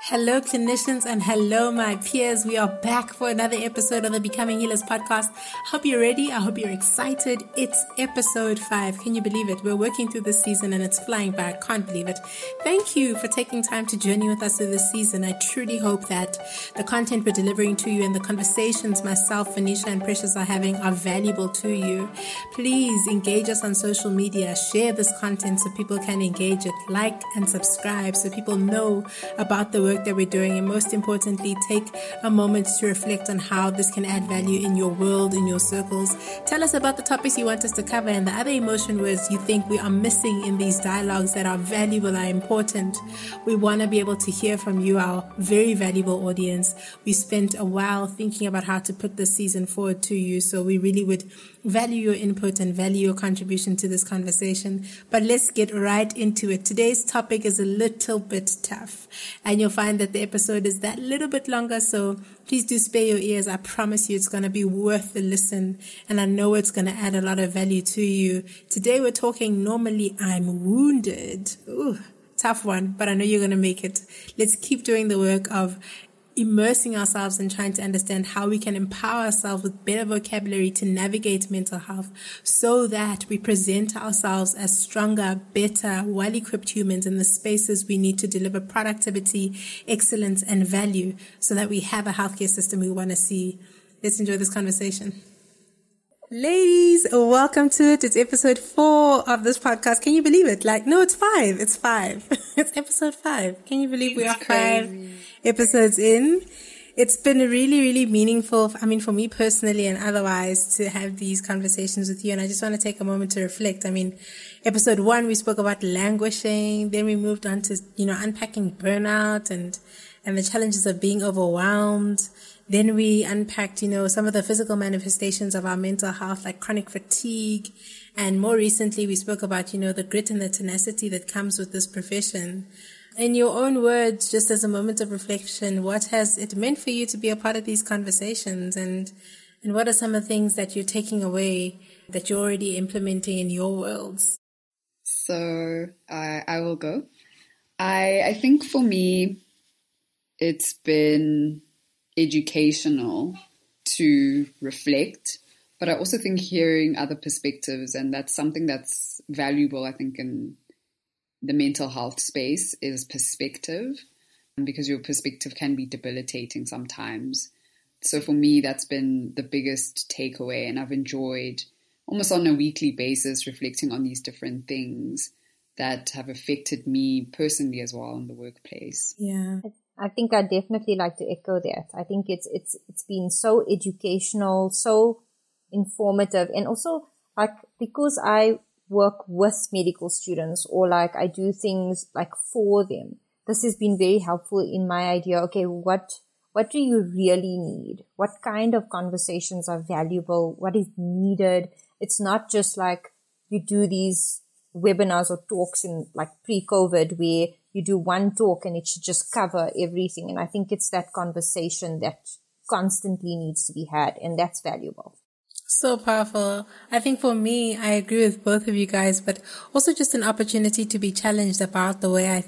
Hello, clinicians, and hello, my peers. We are back for another episode of the Becoming Healers podcast. Hope you're ready. I hope you're excited. It's episode five. Can you believe it? We're working through this season and it's flying by. I can't believe it. Thank you for taking time to journey with us through this season. I truly hope that the content we're delivering to you and the conversations myself, Phoenicia, and Precious are having are valuable to you. Please engage us on social media. Share this content so people can engage it. Like and subscribe so people know about the work that we're doing, and most importantly, take a moment to reflect on how this can add value in your world, in your circles. Tell us about the topics you want us to cover and the other emotion words you think we are missing in these dialogues that are valuable, are important. We want to be able to hear from you, our very valuable audience. We spent a while thinking about how to put this season forward to you, so we really would value your input and value your contribution to this conversation. But let's get right into it. Today's topic is a little bit tough, and you'll find that the episode is that little bit longer. So please do spare your ears. I promise you it's going to be worth the listen, and I know it's going to add a lot of value to you. Today we're talking normally I'm wounded. Ooh tough one, but I know you're going to make it. Let's keep doing the work of immersing ourselves and trying to understand how we can empower ourselves with better vocabulary to navigate mental health so that we present ourselves as stronger, better, well equipped humans in the spaces we need to deliver productivity, excellence, and value so that we have a healthcare system we want to see. Let's enjoy this conversation. Ladies, welcome to it. It's episode four of this podcast. Can you believe it? Like, no, it's five. It's five. it's episode five. Can you believe we are five episodes in? It's been really, really meaningful. I mean, for me personally and otherwise to have these conversations with you. And I just want to take a moment to reflect. I mean, episode one, we spoke about languishing. Then we moved on to, you know, unpacking burnout and, and the challenges of being overwhelmed. Then we unpacked, you know, some of the physical manifestations of our mental health, like chronic fatigue. And more recently, we spoke about, you know, the grit and the tenacity that comes with this profession. In your own words, just as a moment of reflection, what has it meant for you to be a part of these conversations? And, and what are some of the things that you're taking away that you're already implementing in your worlds? So I, I will go. I, I think for me, it's been educational to reflect, but I also think hearing other perspectives, and that's something that's valuable, I think, in the mental health space is perspective, um, because your perspective can be debilitating sometimes. So for me, that's been the biggest takeaway, and I've enjoyed almost on a weekly basis reflecting on these different things that have affected me personally as well in the workplace. Yeah. I think I definitely like to echo that. I think it's it's it's been so educational, so informative, and also like because I work with medical students or like I do things like for them. This has been very helpful in my idea. Okay, what what do you really need? What kind of conversations are valuable? What is needed? It's not just like you do these webinars or talks in like pre-COVID where you do one talk and it should just cover everything. And I think it's that conversation that constantly needs to be had and that's valuable. So powerful. I think for me, I agree with both of you guys, but also just an opportunity to be challenged about the way I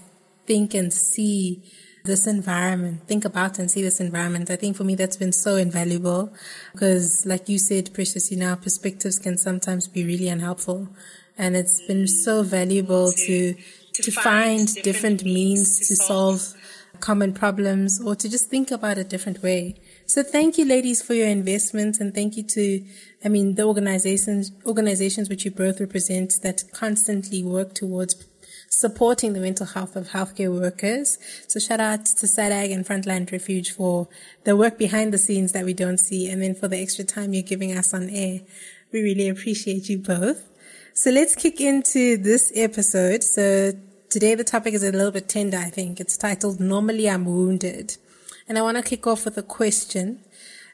think and see this environment, think about and see this environment. I think for me that's been so invaluable because like you said, Precious, you know, perspectives can sometimes be really unhelpful. And it's been so valuable to to find different means to solve common problems or to just think about a different way. So thank you, ladies, for your investment and thank you to, I mean, the organizations, organizations which you both represent that constantly work towards supporting the mental health of healthcare workers. So shout out to SADAG and Frontline Refuge for the work behind the scenes that we don't see and then for the extra time you're giving us on air. We really appreciate you both. So let's kick into this episode. So today the topic is a little bit tender, I think. It's titled Normally I'm Wounded. And I want to kick off with a question.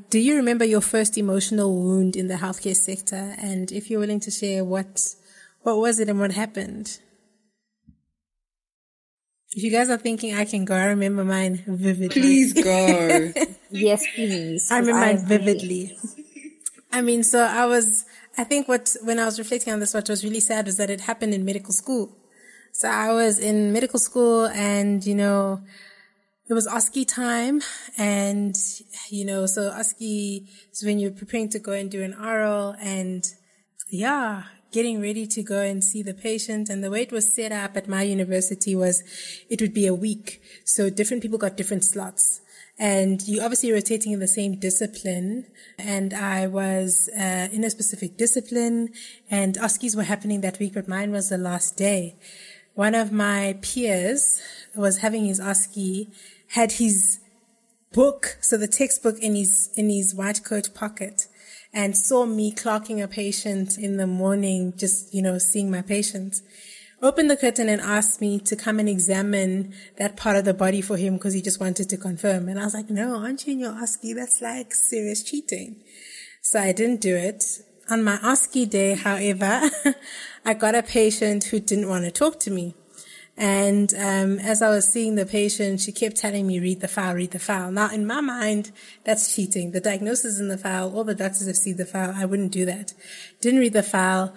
Do you remember your first emotional wound in the healthcare sector? And if you're willing to share what, what was it and what happened? If you guys are thinking I can go, I remember mine vividly. Please go. yes, please. I remember mine vividly. I mean, so I was, I think what, when I was reflecting on this, what was really sad was that it happened in medical school. So I was in medical school and, you know, it was OSCE time and, you know, so OSCE is when you're preparing to go and do an oral and yeah, getting ready to go and see the patient. And the way it was set up at my university was it would be a week. So different people got different slots and you obviously rotating in the same discipline. And I was uh, in a specific discipline, and OSCEs were happening that week, but mine was the last day. One of my peers was having his OSCE, had his book, so the textbook in his in his white coat pocket, and saw me clocking a patient in the morning, just you know seeing my patient opened the curtain and asked me to come and examine that part of the body for him because he just wanted to confirm. And I was like, no, aren't you in your OSCE? That's like serious cheating. So I didn't do it. On my OSCE day, however, I got a patient who didn't want to talk to me. And um, as I was seeing the patient, she kept telling me, read the file, read the file. Now, in my mind, that's cheating. The diagnosis in the file, all the doctors have seen the file. I wouldn't do that. Didn't read the file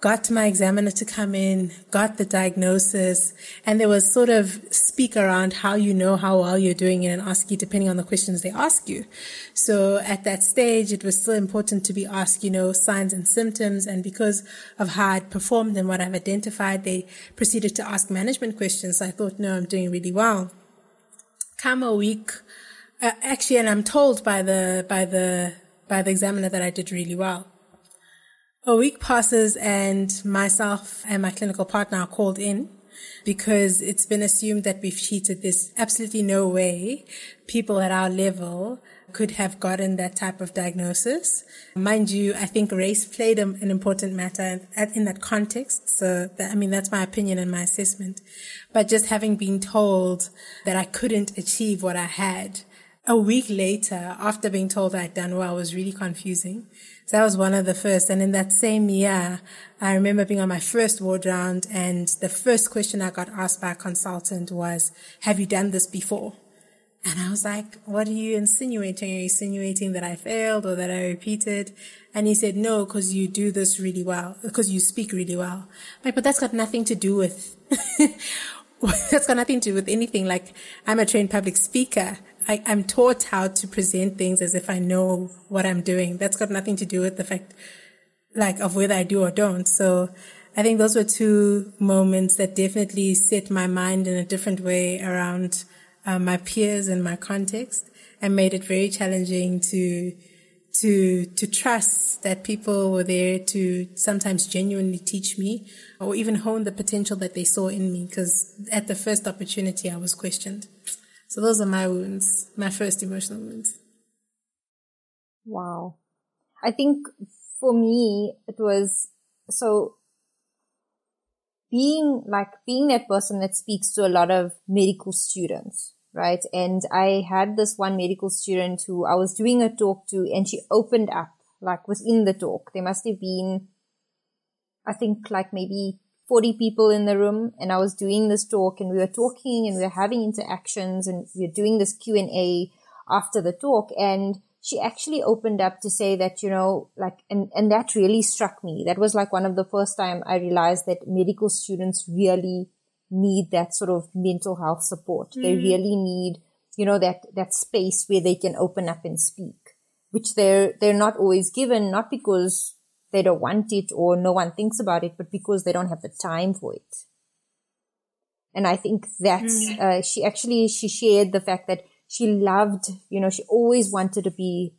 got my examiner to come in, got the diagnosis, and there was sort of speak around how you know how well you're doing in an OSCE depending on the questions they ask you. So at that stage, it was still important to be asked, you know, signs and symptoms. And because of how I'd performed and what I've identified, they proceeded to ask management questions. So I thought, no, I'm doing really well. Come a week, uh, actually, and I'm told by the, by the, by the examiner that I did really well. A week passes and myself and my clinical partner are called in because it's been assumed that we've cheated. There's absolutely no way people at our level could have gotten that type of diagnosis. Mind you, I think race played an important matter in that context. So that, I mean, that's my opinion and my assessment. But just having been told that I couldn't achieve what I had a week later, after being told I'd done well, was really confusing. So that was one of the first. And in that same year, I remember being on my first ward round and the first question I got asked by a consultant was, have you done this before? And I was like, what are you insinuating? Are you insinuating that I failed or that I repeated? And he said, no, because you do this really well, because you speak really well. I'm like, but that's got nothing to do with, that's got nothing to do with anything. Like, I'm a trained public speaker. I, am taught how to present things as if I know what I'm doing. That's got nothing to do with the fact, like, of whether I do or don't. So I think those were two moments that definitely set my mind in a different way around uh, my peers and my context and made it very challenging to, to, to trust that people were there to sometimes genuinely teach me or even hone the potential that they saw in me. Cause at the first opportunity, I was questioned. So those are my wounds, my first emotional wounds. Wow. I think for me, it was so being like being that person that speaks to a lot of medical students, right? And I had this one medical student who I was doing a talk to and she opened up like within the talk. There must have been, I think like maybe 40 people in the room and I was doing this talk and we were talking and we were having interactions and we were doing this Q&A after the talk and she actually opened up to say that, you know, like, and, and that really struck me. That was like one of the first time I realized that medical students really need that sort of mental health support. Mm. They really need, you know, that, that space where they can open up and speak, which they're, they're not always given, not because they don't want it or no one thinks about it, but because they don't have the time for it. And I think that's, mm. uh, she actually, she shared the fact that she loved, you know, she always wanted to be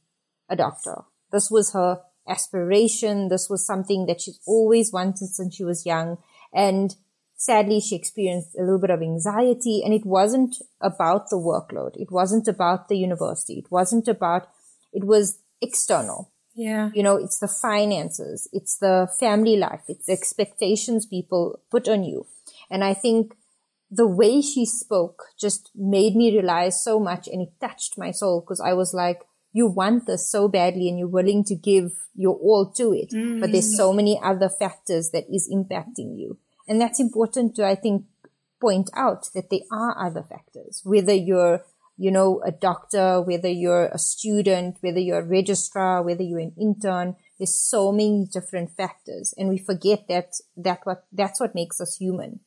a doctor. This was her aspiration. This was something that she's always wanted since she was young. And sadly, she experienced a little bit of anxiety and it wasn't about the workload. It wasn't about the university. It wasn't about, it was external. Yeah. You know, it's the finances, it's the family life, it's the expectations people put on you. And I think the way she spoke just made me realize so much and it touched my soul because I was like, you want this so badly and you're willing to give your all to it. Mm. But there's so many other factors that is impacting you. And that's important to, I think, point out that there are other factors, whether you're you know, a doctor, whether you're a student, whether you're a registrar, whether you're an intern, there's so many different factors. And we forget that, that what, that's what makes us human.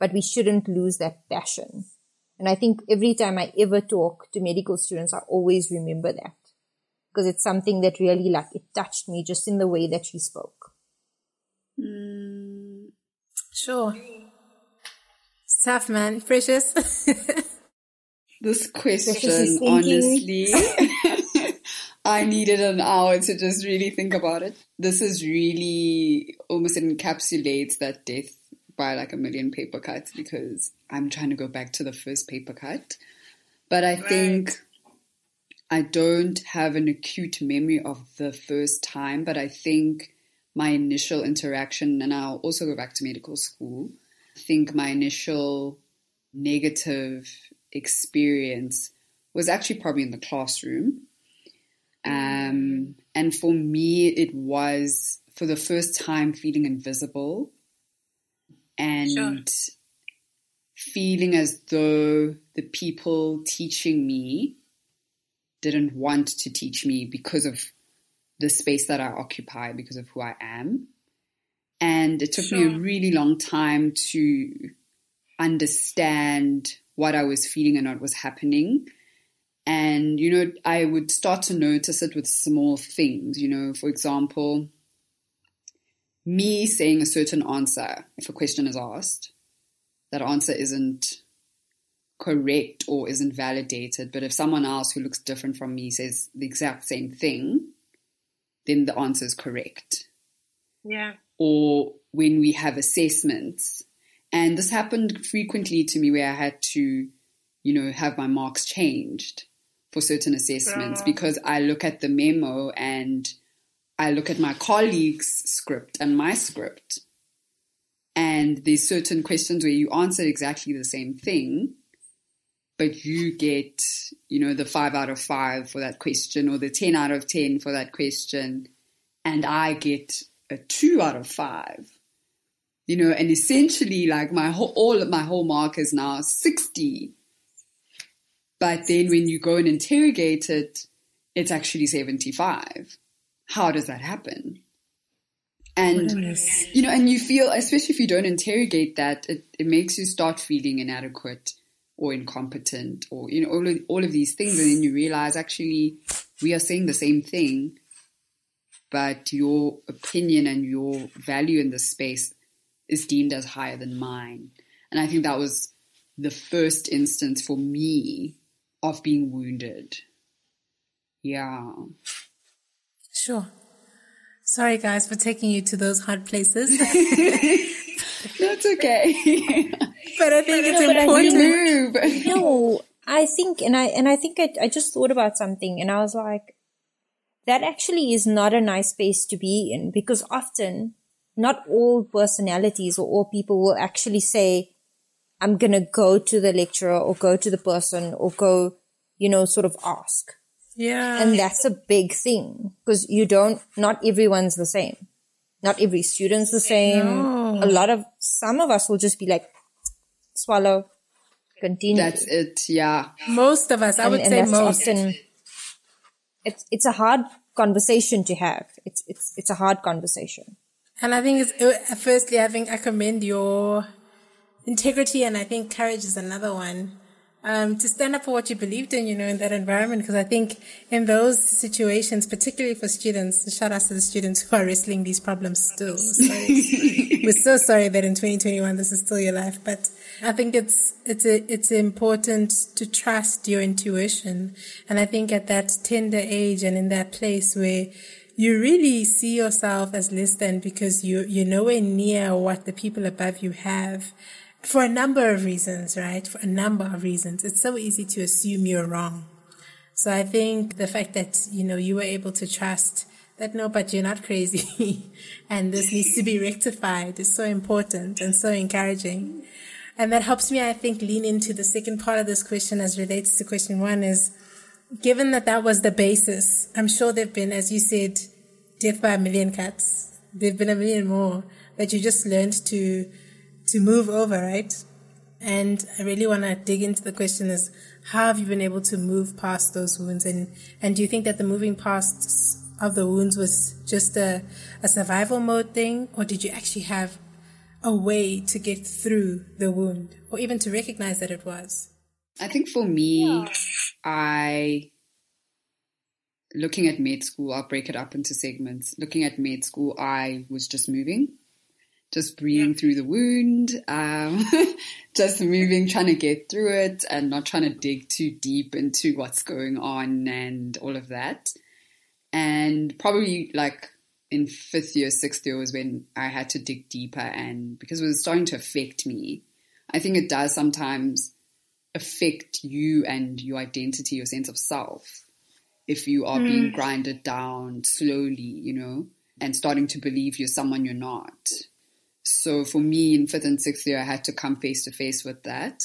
But we shouldn't lose that passion And I think every time I ever talk to medical students, I always remember that because it's something that really like it touched me just in the way that she spoke. Mm, sure. Tough man, precious. this question, honestly, I needed an hour to just really think about it. This is really almost encapsulates that death by like a million paper cuts because I'm trying to go back to the first paper cut. But I right. think I don't have an acute memory of the first time, but I think my initial interaction, and I'll also go back to medical school, I think my initial negative experience was actually probably in the classroom. Um, and for me, it was for the first time feeling invisible and sure. feeling as though the people teaching me didn't want to teach me because of the space that I occupy, because of who I am. And it took sure. me a really long time to understand what I was feeling and what was happening. And, you know, I would start to notice it with small things, you know, for example, me saying a certain answer, if a question is asked, that answer isn't correct or isn't validated. But if someone else who looks different from me says the exact same thing, then the answer is correct. Yeah. Or when we have assessments, and this happened frequently to me where I had to, you know, have my marks changed for certain assessments uh. because I look at the memo and I look at my colleague's script and my script. And there's certain questions where you answer exactly the same thing, but you get, you know, the five out of five for that question or the 10 out of 10 for that question. And I get a two out of five, you know, and essentially like my whole, all of my whole mark is now 60. But then when you go and interrogate it, it's actually 75 how does that happen? And, you know, and you feel, especially if you don't interrogate that, it, it makes you start feeling inadequate or incompetent or, you know, all of, all of these things. And then you realize actually we are saying the same thing, but your opinion and your value in the space is deemed as higher than mine. And I think that was the first instance for me of being wounded. Yeah. Sure. Sorry, guys, for taking you to those hard places. That's okay. but I think it's important. Move. no, I think, and I and I think I, I just thought about something, and I was like, that actually is not a nice space to be in because often, not all personalities or all people will actually say, "I'm gonna go to the lecturer or go to the person or go," you know, sort of ask. Yeah. And that's a big thing because you don't, not everyone's the same. Not every student's the same. No. A lot of, some of us will just be like, swallow, continue. That's it. Yeah. Most of us, I and, would say most. Often, it's, it's a hard conversation to have. It's, it's, it's a hard conversation. And I think it's, uh, firstly, I think I commend your integrity and I think courage is another one um, to stand up for what you believed in, you know, in that environment. Because I think in those situations, particularly for students, shout out to the students who are wrestling these problems still. So we're so sorry that in 2021 this is still your life, but I think it's it's a, it's important to trust your intuition, and I think at that tender age and in that place where you really see yourself as less than because you you're nowhere near what the people above you have for a number of reasons, right? For a number of reasons. It's so easy to assume you're wrong. So I think the fact that, you know, you were able to trust that no, but you're not crazy and this needs to be rectified is so important and so encouraging. And that helps me, I think, lean into the second part of this question as relates to question one is given that that was the basis, I'm sure there've been, as you said, death by a million cuts. There've been a million more that you just learned to to move over, right? And I really want to dig into the question is how have you been able to move past those wounds? And, and do you think that the moving past of the wounds was just a, a survival mode thing? Or did you actually have a way to get through the wound or even to recognize that it was? I think for me, yeah. I looking at med school, I'll break it up into segments. Looking at med school, I was just moving, just breathing yeah. through the wound, um, just moving, trying to get through it and not trying to dig too deep into what's going on and all of that. And probably like in fifth year, sixth year was when I had to dig deeper and because it was starting to affect me. I think it does sometimes affect you and your identity, your sense of self if you are mm. being grinded down slowly, you know, and starting to believe you're someone you're not. So for me in fifth and sixth year, I had to come face to face with that.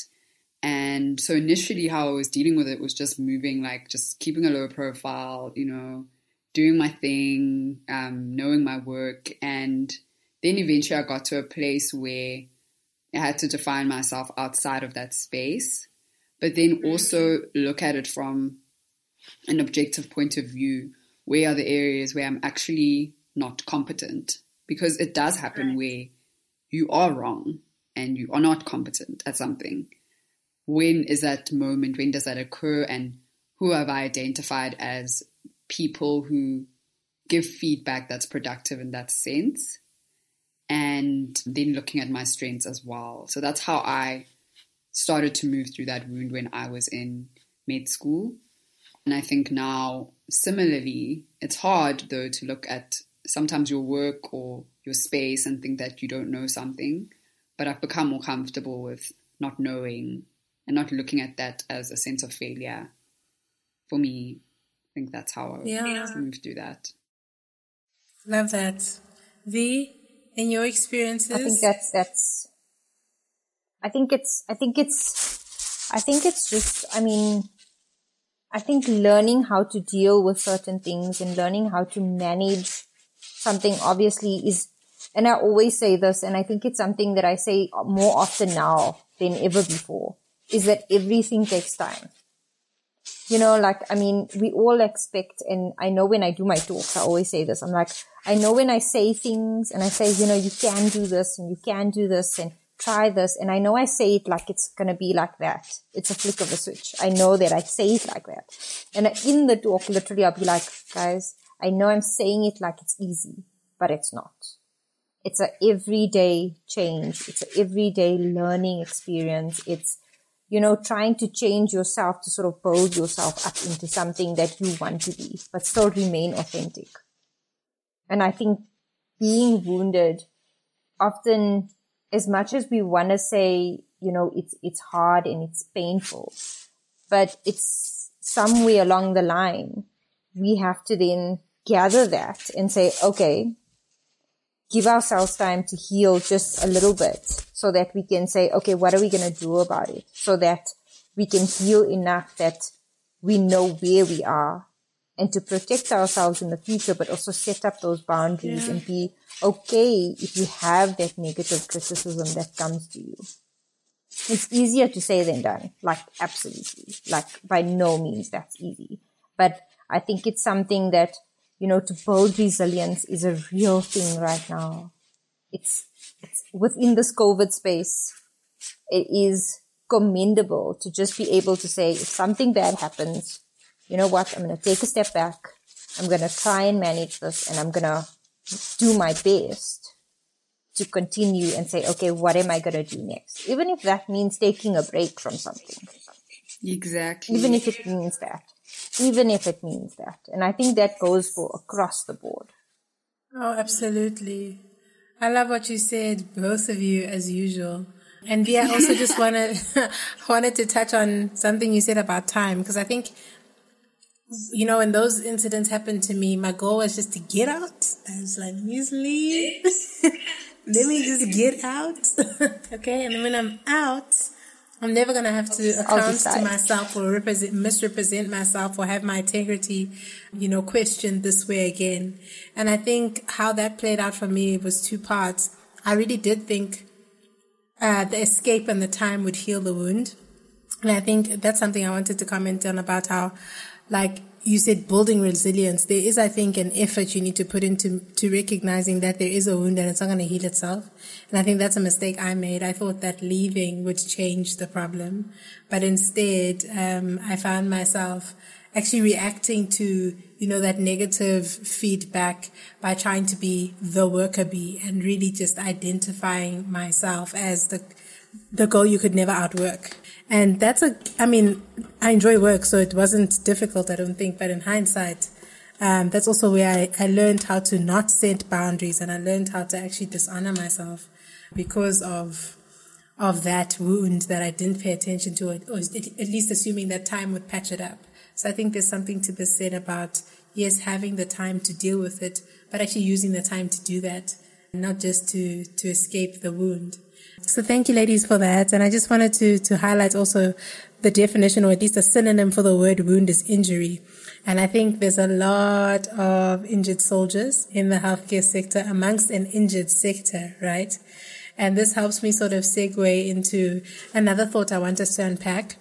And so initially, how I was dealing with it was just moving, like just keeping a low profile, you know, doing my thing, um, knowing my work. And then eventually I got to a place where I had to define myself outside of that space, but then also look at it from an objective point of view, where are the areas where I'm actually not competent? Because it does happen where you are wrong and you are not competent at something. When is that moment? When does that occur? And who have I identified as people who give feedback that's productive in that sense? And then looking at my strengths as well. So that's how I started to move through that wound when I was in med school. And I think now, similarly, it's hard though to look at sometimes your work or your space and think that you don't know something. But I've become more comfortable with not knowing and not looking at that as a sense of failure. For me, I think that's how I yeah. moved through that. Love that. V, in your experiences? I think that's, that's, I think it's, I think it's, I think it's just, I mean, I think learning how to deal with certain things and learning how to manage something obviously is, and I always say this, and I think it's something that I say more often now than ever before, is that everything takes time. You know, like, I mean, we all expect, and I know when I do my talks, I always say this. I'm like, I know when I say things and I say, you know, you can do this and you can do this and try this. And I know I say it like it's going to be like that. It's a flick of a switch. I know that I say it like that. And in the talk, literally, I'll be like, guys, I know I'm saying it like it's easy, but it's not. It's a everyday change. It's an everyday learning experience. It's, you know, trying to change yourself to sort of build yourself up into something that you want to be, but still remain authentic. And I think being wounded often as much as we want to say, you know, it's, it's hard and it's painful, but it's somewhere along the line, we have to then gather that and say, okay, give ourselves time to heal just a little bit so that we can say, okay, what are we going to do about it? So that we can heal enough that we know where we are and to protect ourselves in the future, but also set up those boundaries yeah. and be okay if you have that negative criticism that comes to you. It's easier to say than done. Like, absolutely. Like, by no means that's easy. But I think it's something that, you know, to build resilience is a real thing right now. It's, it's within this COVID space. It is commendable to just be able to say, if something bad happens, you know what? I'm going to take a step back. I'm going to try and manage this and I'm going to do my best to continue and say, okay, what am I going to do next? Even if that means taking a break from something. Exactly. Even if it means that. Even if it means that. And I think that goes for across the board. Oh, absolutely. I love what you said, both of you, as usual. And yeah, I also just wanted wanted to touch on something you said about time because I think you know, when those incidents happened to me, my goal was just to get out. I was like, just leave. Let me just get out. okay. And then when I'm out, I'm never going to have to account to myself or represent, misrepresent myself or have my integrity, you know, questioned this way again. And I think how that played out for me was two parts. I really did think, uh, the escape and the time would heal the wound. And I think that's something I wanted to comment on about how like you said building resilience. There is, I think, an effort you need to put into to recognizing that there is a wound and it's not going to heal itself. And I think that's a mistake I made. I thought that leaving would change the problem, but instead, um, I found myself actually reacting to you know that negative feedback by trying to be the worker bee and really just identifying myself as the the girl you could never outwork. And that's a, I mean, I enjoy work, so it wasn't difficult, I don't think, but in hindsight, um, that's also where I, I learned how to not set boundaries and I learned how to actually dishonor myself because of, of that wound that I didn't pay attention to, or at least assuming that time would patch it up. So I think there's something to be said about, yes, having the time to deal with it, but actually using the time to do that, not just to, to escape the wound. So thank you, ladies, for that. And I just wanted to, to highlight also the definition, or at least a synonym for the word wound is injury. And I think there's a lot of injured soldiers in the healthcare sector amongst an injured sector, right? And this helps me sort of segue into another thought I want us to unpack.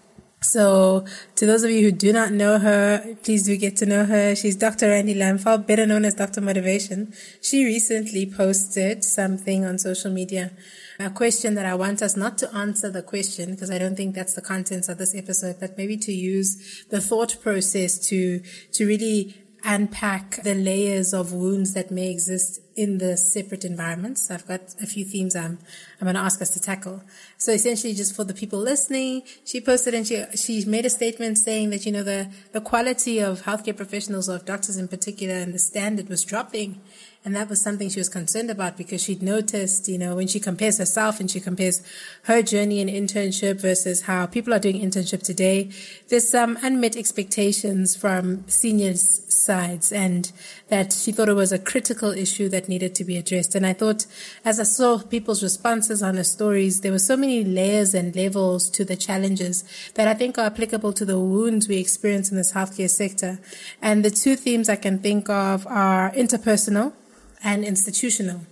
So, to those of you who do not know her, please do get to know her. She's Dr. Randi Lamphal, better known as Dr. Motivation. She recently posted something on social media a question that I want us not to answer the question because I don't think that's the contents of this episode, but maybe to use the thought process to, to really unpack the layers of wounds that may exist in the separate environments. I've got a few themes I'm, I'm going to ask us to tackle. So essentially just for the people listening, she posted and she, she made a statement saying that, you know, the, the quality of healthcare professionals or of doctors in particular and the standard was dropping. And that was something she was concerned about because she'd noticed, you know, when she compares herself and she compares her journey in internship versus how people are doing internship today, there's some unmet expectations from seniors sides and that she thought it was a critical issue that needed to be addressed. And I thought as I saw people's responses on her stories, there were so many layers and levels to the challenges that I think are applicable to the wounds we experience in this healthcare sector. And the two themes I can think of are interpersonal and institutional.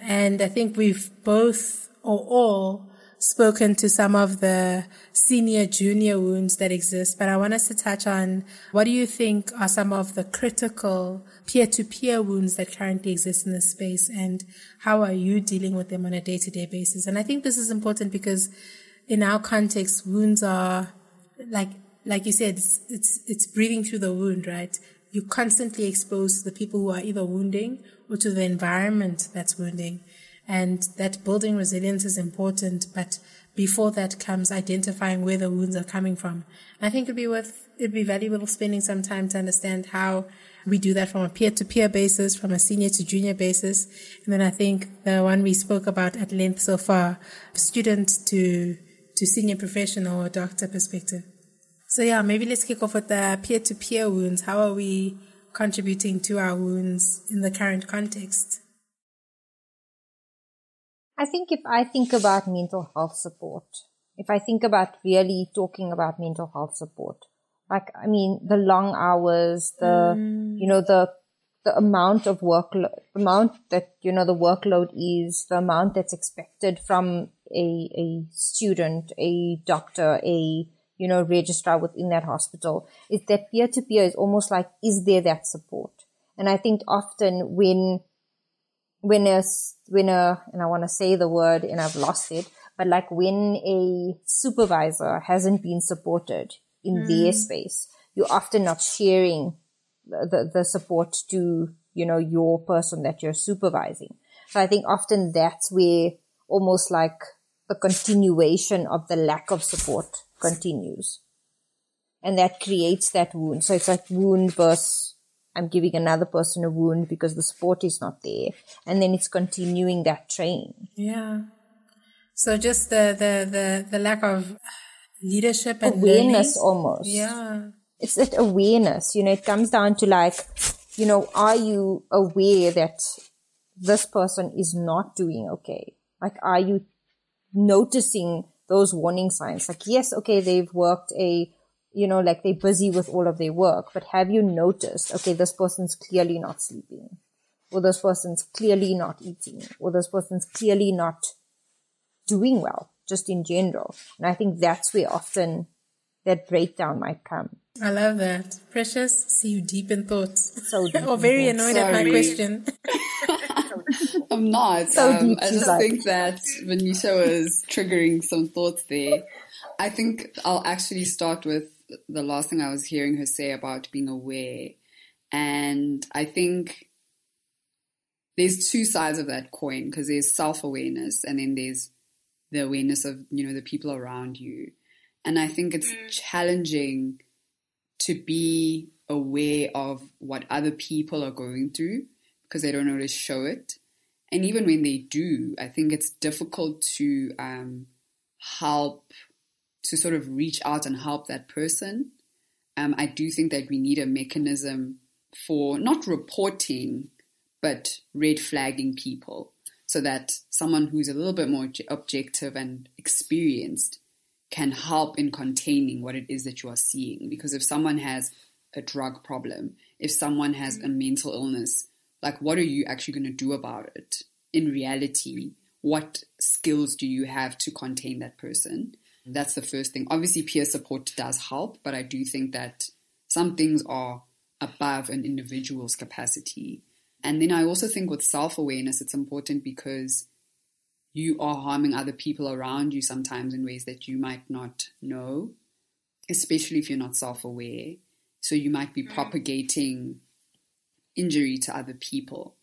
And I think we've both or all spoken to some of the senior junior wounds that exist, but I want us to touch on what do you think are some of the critical peer to peer wounds that currently exist in this space and how are you dealing with them on a day to day basis? And I think this is important because in our context, wounds are like, like you said, it's, it's, it's breathing through the wound, right? You're constantly expose the people who are either wounding or to the environment that's wounding. And that building resilience is important, but before that comes identifying where the wounds are coming from. I think it'd be worth, it'd be valuable spending some time to understand how we do that from a peer to peer basis, from a senior to junior basis. And then I think the one we spoke about at length so far, student to, to senior professional or doctor perspective. So yeah, maybe let's kick off with the peer to peer wounds. How are we contributing to our wounds in the current context? I think if I think about mental health support, if I think about really talking about mental health support, like, I mean, the long hours, the, mm. you know, the, the amount of workload, amount that, you know, the workload is, the amount that's expected from a, a student, a doctor, a, you know, registrar within that hospital is that peer to peer is almost like, is there that support? And I think often when, when a, when a, and I want to say the word and I've lost it, but like when a supervisor hasn't been supported in mm. their space, you're often not sharing the, the, the support to, you know, your person that you're supervising. So I think often that's where almost like a continuation of the lack of support continues. And that creates that wound. So it's like wound versus I'm giving another person a wound because the support is not there. And then it's continuing that train. Yeah. So just the, the, the, the lack of leadership and awareness learning. almost. Yeah. It's that awareness, you know, it comes down to like, you know, are you aware that this person is not doing okay? Like, are you noticing those warning signs. Like, yes, okay, they've worked a, you know, like they're busy with all of their work, but have you noticed, okay, this person's clearly not sleeping, or this person's clearly not eating, or this person's clearly not doing well, just in general. And I think that's where often that breakdown might come. I love that. Precious, see you deep in thoughts. So deep or very in annoyed at my question. I'm not. So um, I just inside. think that Venetia was triggering some thoughts there. I think I'll actually start with the last thing I was hearing her say about being aware. And I think there's two sides of that coin because there's self awareness and then there's the awareness of, you know, the people around you. And I think it's challenging to be aware of what other people are going through because they don't always show it. And even when they do, I think it's difficult to um, help, to sort of reach out and help that person. Um, I do think that we need a mechanism for not reporting, but red flagging people so that someone who's a little bit more objective and experienced can help in containing what it is that you are seeing. Because if someone has a drug problem, if someone has a mental illness, like what are you actually going to do about it? In reality, what skills do you have to contain that person? Mm. That's the first thing. Obviously, peer support does help, but I do think that some things are above an individual's capacity. And then I also think with self awareness, it's important because you are harming other people around you sometimes in ways that you might not know, especially if you're not self aware. So you might be propagating injury to other people.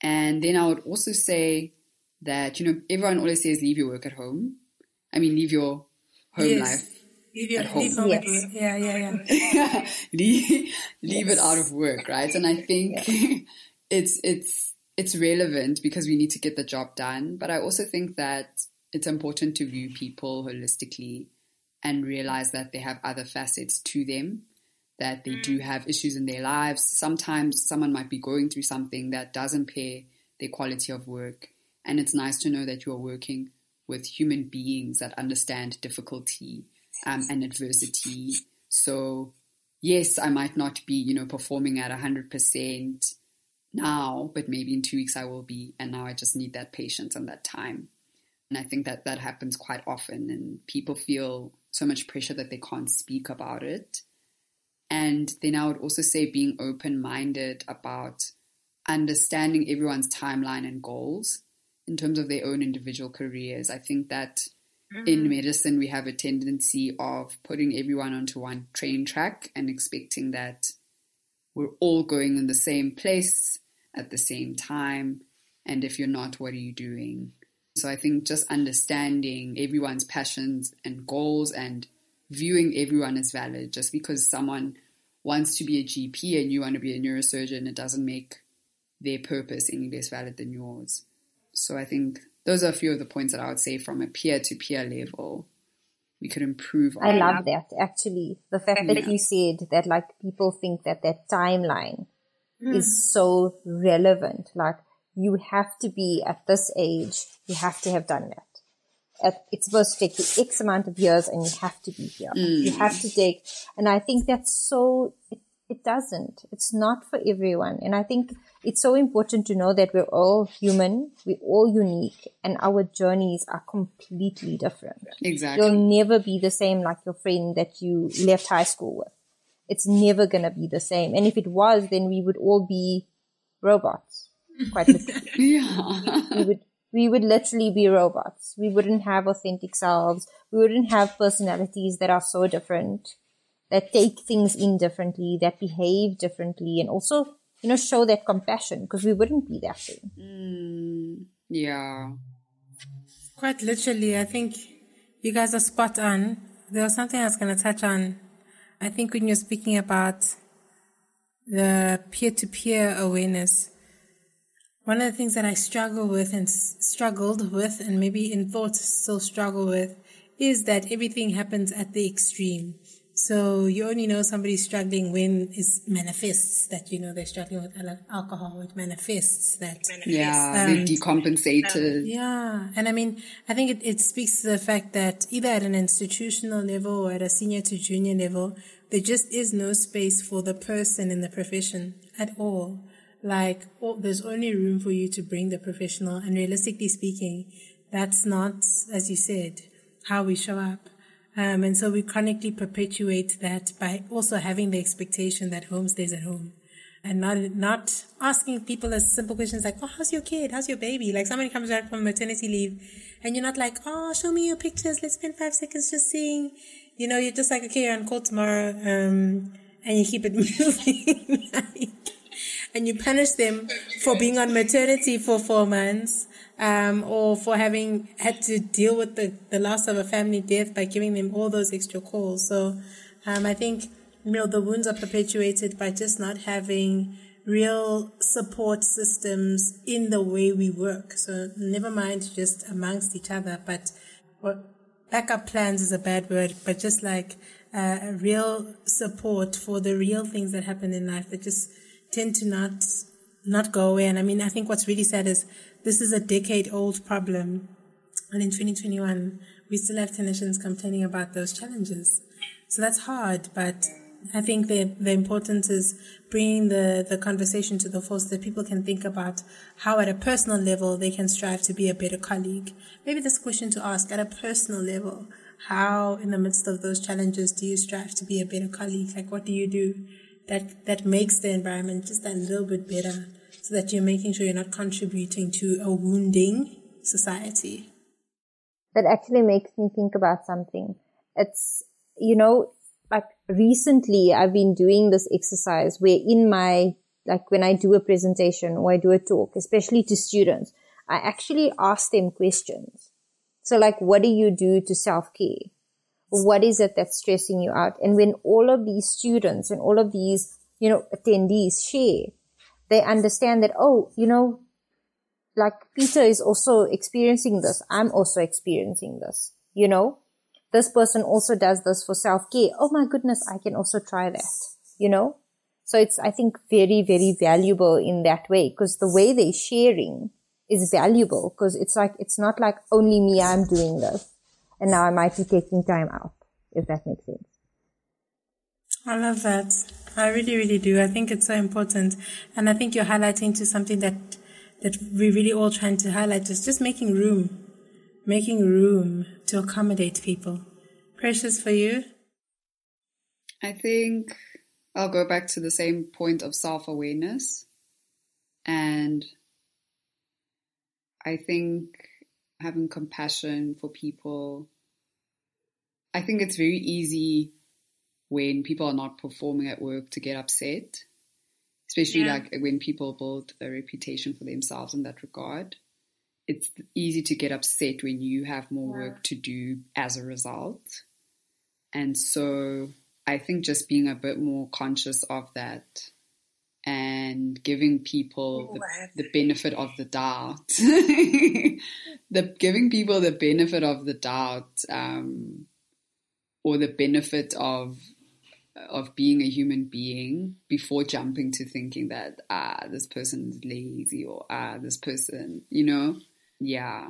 And then I would also say that, you know, everyone always says leave your work at home. I mean, leave your home Yes. life Leave your At home. leave home at Yes. work. Yeah, yeah, yeah. leave, leave it out of work, right? And I think it's it's it's relevant because we need to get the job done. But I also think that it's important to view people holistically and realize that they have other facets to them, that they do have issues in their lives. Sometimes someone might be going through something that does impair their quality of work. And it's nice to know that you are working with human beings that understand difficulty um, and adversity. So, yes, I might not be, you know, performing at 100% now, but maybe in two weeks I will be. And now I just need that patience and that time. And I think that that happens quite often, and people feel so much pressure that they can't speak about it. And then I would also say being open minded about understanding everyone's timeline and goals in terms of their own individual careers. I think that in mm-hmm. medicine, we have a tendency of putting everyone onto one train track and expecting that we're all going in the same place at the same time. And if you're not, what are you doing? So I think just understanding everyone's passions and goals and viewing everyone as valid. Just because someone wants to be a GP and you want to be a neurosurgeon, it doesn't make their purpose any less valid than yours. So I think those are a few of the points that I would say from a peer to peer level we could improve on. I love that actually. The fact that you said that like people think that that timeline hmm. is so relevant. Like you have to be at this age, you have to have done that. It's supposed to take you X amount of years and you have to be here. Mm. You have to take, and I think that's so, it, it doesn't. It's not for everyone. And I think it's so important to know that we're all human, we're all unique, and our journeys are completely different. Exactly. You'll never be the same like your friend that you left high school with. It's never gonna be the same. And if it was, then we would all be robots. Quite literally. Yeah. we would we would literally be robots. We wouldn't have authentic selves. We wouldn't have personalities that are so different, that take things in differently, that behave differently, and also, you know, show that compassion because we wouldn't be that way. Mm, yeah. Quite literally, I think you guys are spot on. There was something I was going to touch on. I think when you're speaking about the peer to peer awareness, one of the things that I struggle with and struggled with, and maybe in thoughts still struggle with, is that everything happens at the extreme. So you only know somebody's struggling when it manifests that you know they're struggling with alcohol. It manifests that Yeah. they Um, decompensated. yeah, and I mean, I think it, it speaks to the fact that either at an institutional level or at a senior to junior level, there just is no space for the person in the profession at all. Like, oh, there's only room for you to bring the professional, and realistically speaking, that's not, as you said, how we show up. Um, and so we chronically perpetuate that by also having the expectation that home stays at home and not, not asking people as simple questions like, Oh, how's your kid? How's your baby? Like somebody comes back from maternity leave and you're not like, Oh, show me your pictures. Let's spend five seconds just seeing, you know, you're just like, okay, you're on call tomorrow. Um, and you keep it moving. And you punish them for being on maternity for four months um, or for having had to deal with the, the loss of a family death by giving them all those extra calls. So um, I think you know the wounds are perpetuated by just not having real support systems in the way we work. So never mind just amongst each other, but backup plans is a bad word, but just like uh, real support for the real things that happen in life that just tend to not not go away. And I mean, I think what's really sad is this is a decade old problem. And in 2021, we still have clinicians complaining about those challenges. So that's hard, but I think the, the importance is bringing the, the conversation to the fore so that people can think about how at a personal level they can strive to be a better colleague. Maybe this question to ask at a personal level, how in the midst of those challenges do you strive to be a better colleague? Like what do you do that, that makes the environment just a little bit better so that you're making sure you're not contributing to a wounding society? That actually makes me think about something. It's, you know, like recently I've been doing this exercise where in my, like when I do a presentation or I do a talk, especially to students, I actually ask them questions. So like, what do you do to self-care? What is it that's stressing you out? And when all of these students and all of these, you know, attendees share, they understand that, oh, you know, like Peter is also experiencing this. I'm also experiencing this, you know? this person also does this for self care. Oh my goodness, I can also try that, you know? So it's, I think, very, very valuable in that way because the way they're sharing is valuable because it's like, it's not like only me, I'm doing this. And now I might be taking time out, if that makes sense. I love that. I really, really do. I think it's so important. And I think you're highlighting to something that, that we really all trying to highlight is just making room making room to accommodate people. Precious for you? I think I'll go back to the same point of self awareness. And I think having compassion for people, I think it's very easy when people are not performing at work to get upset, especially yeah. like when people build a reputation for themselves in that regard it's easy to get upset when you have more yeah. work to do as a result. And so I think just being a bit more conscious of that and giving people the, the benefit of the doubt, the giving people the benefit of the doubt, um, or the benefit of of being a human being before jumping to thinking that ah this person is lazy or ah this person you know yeah,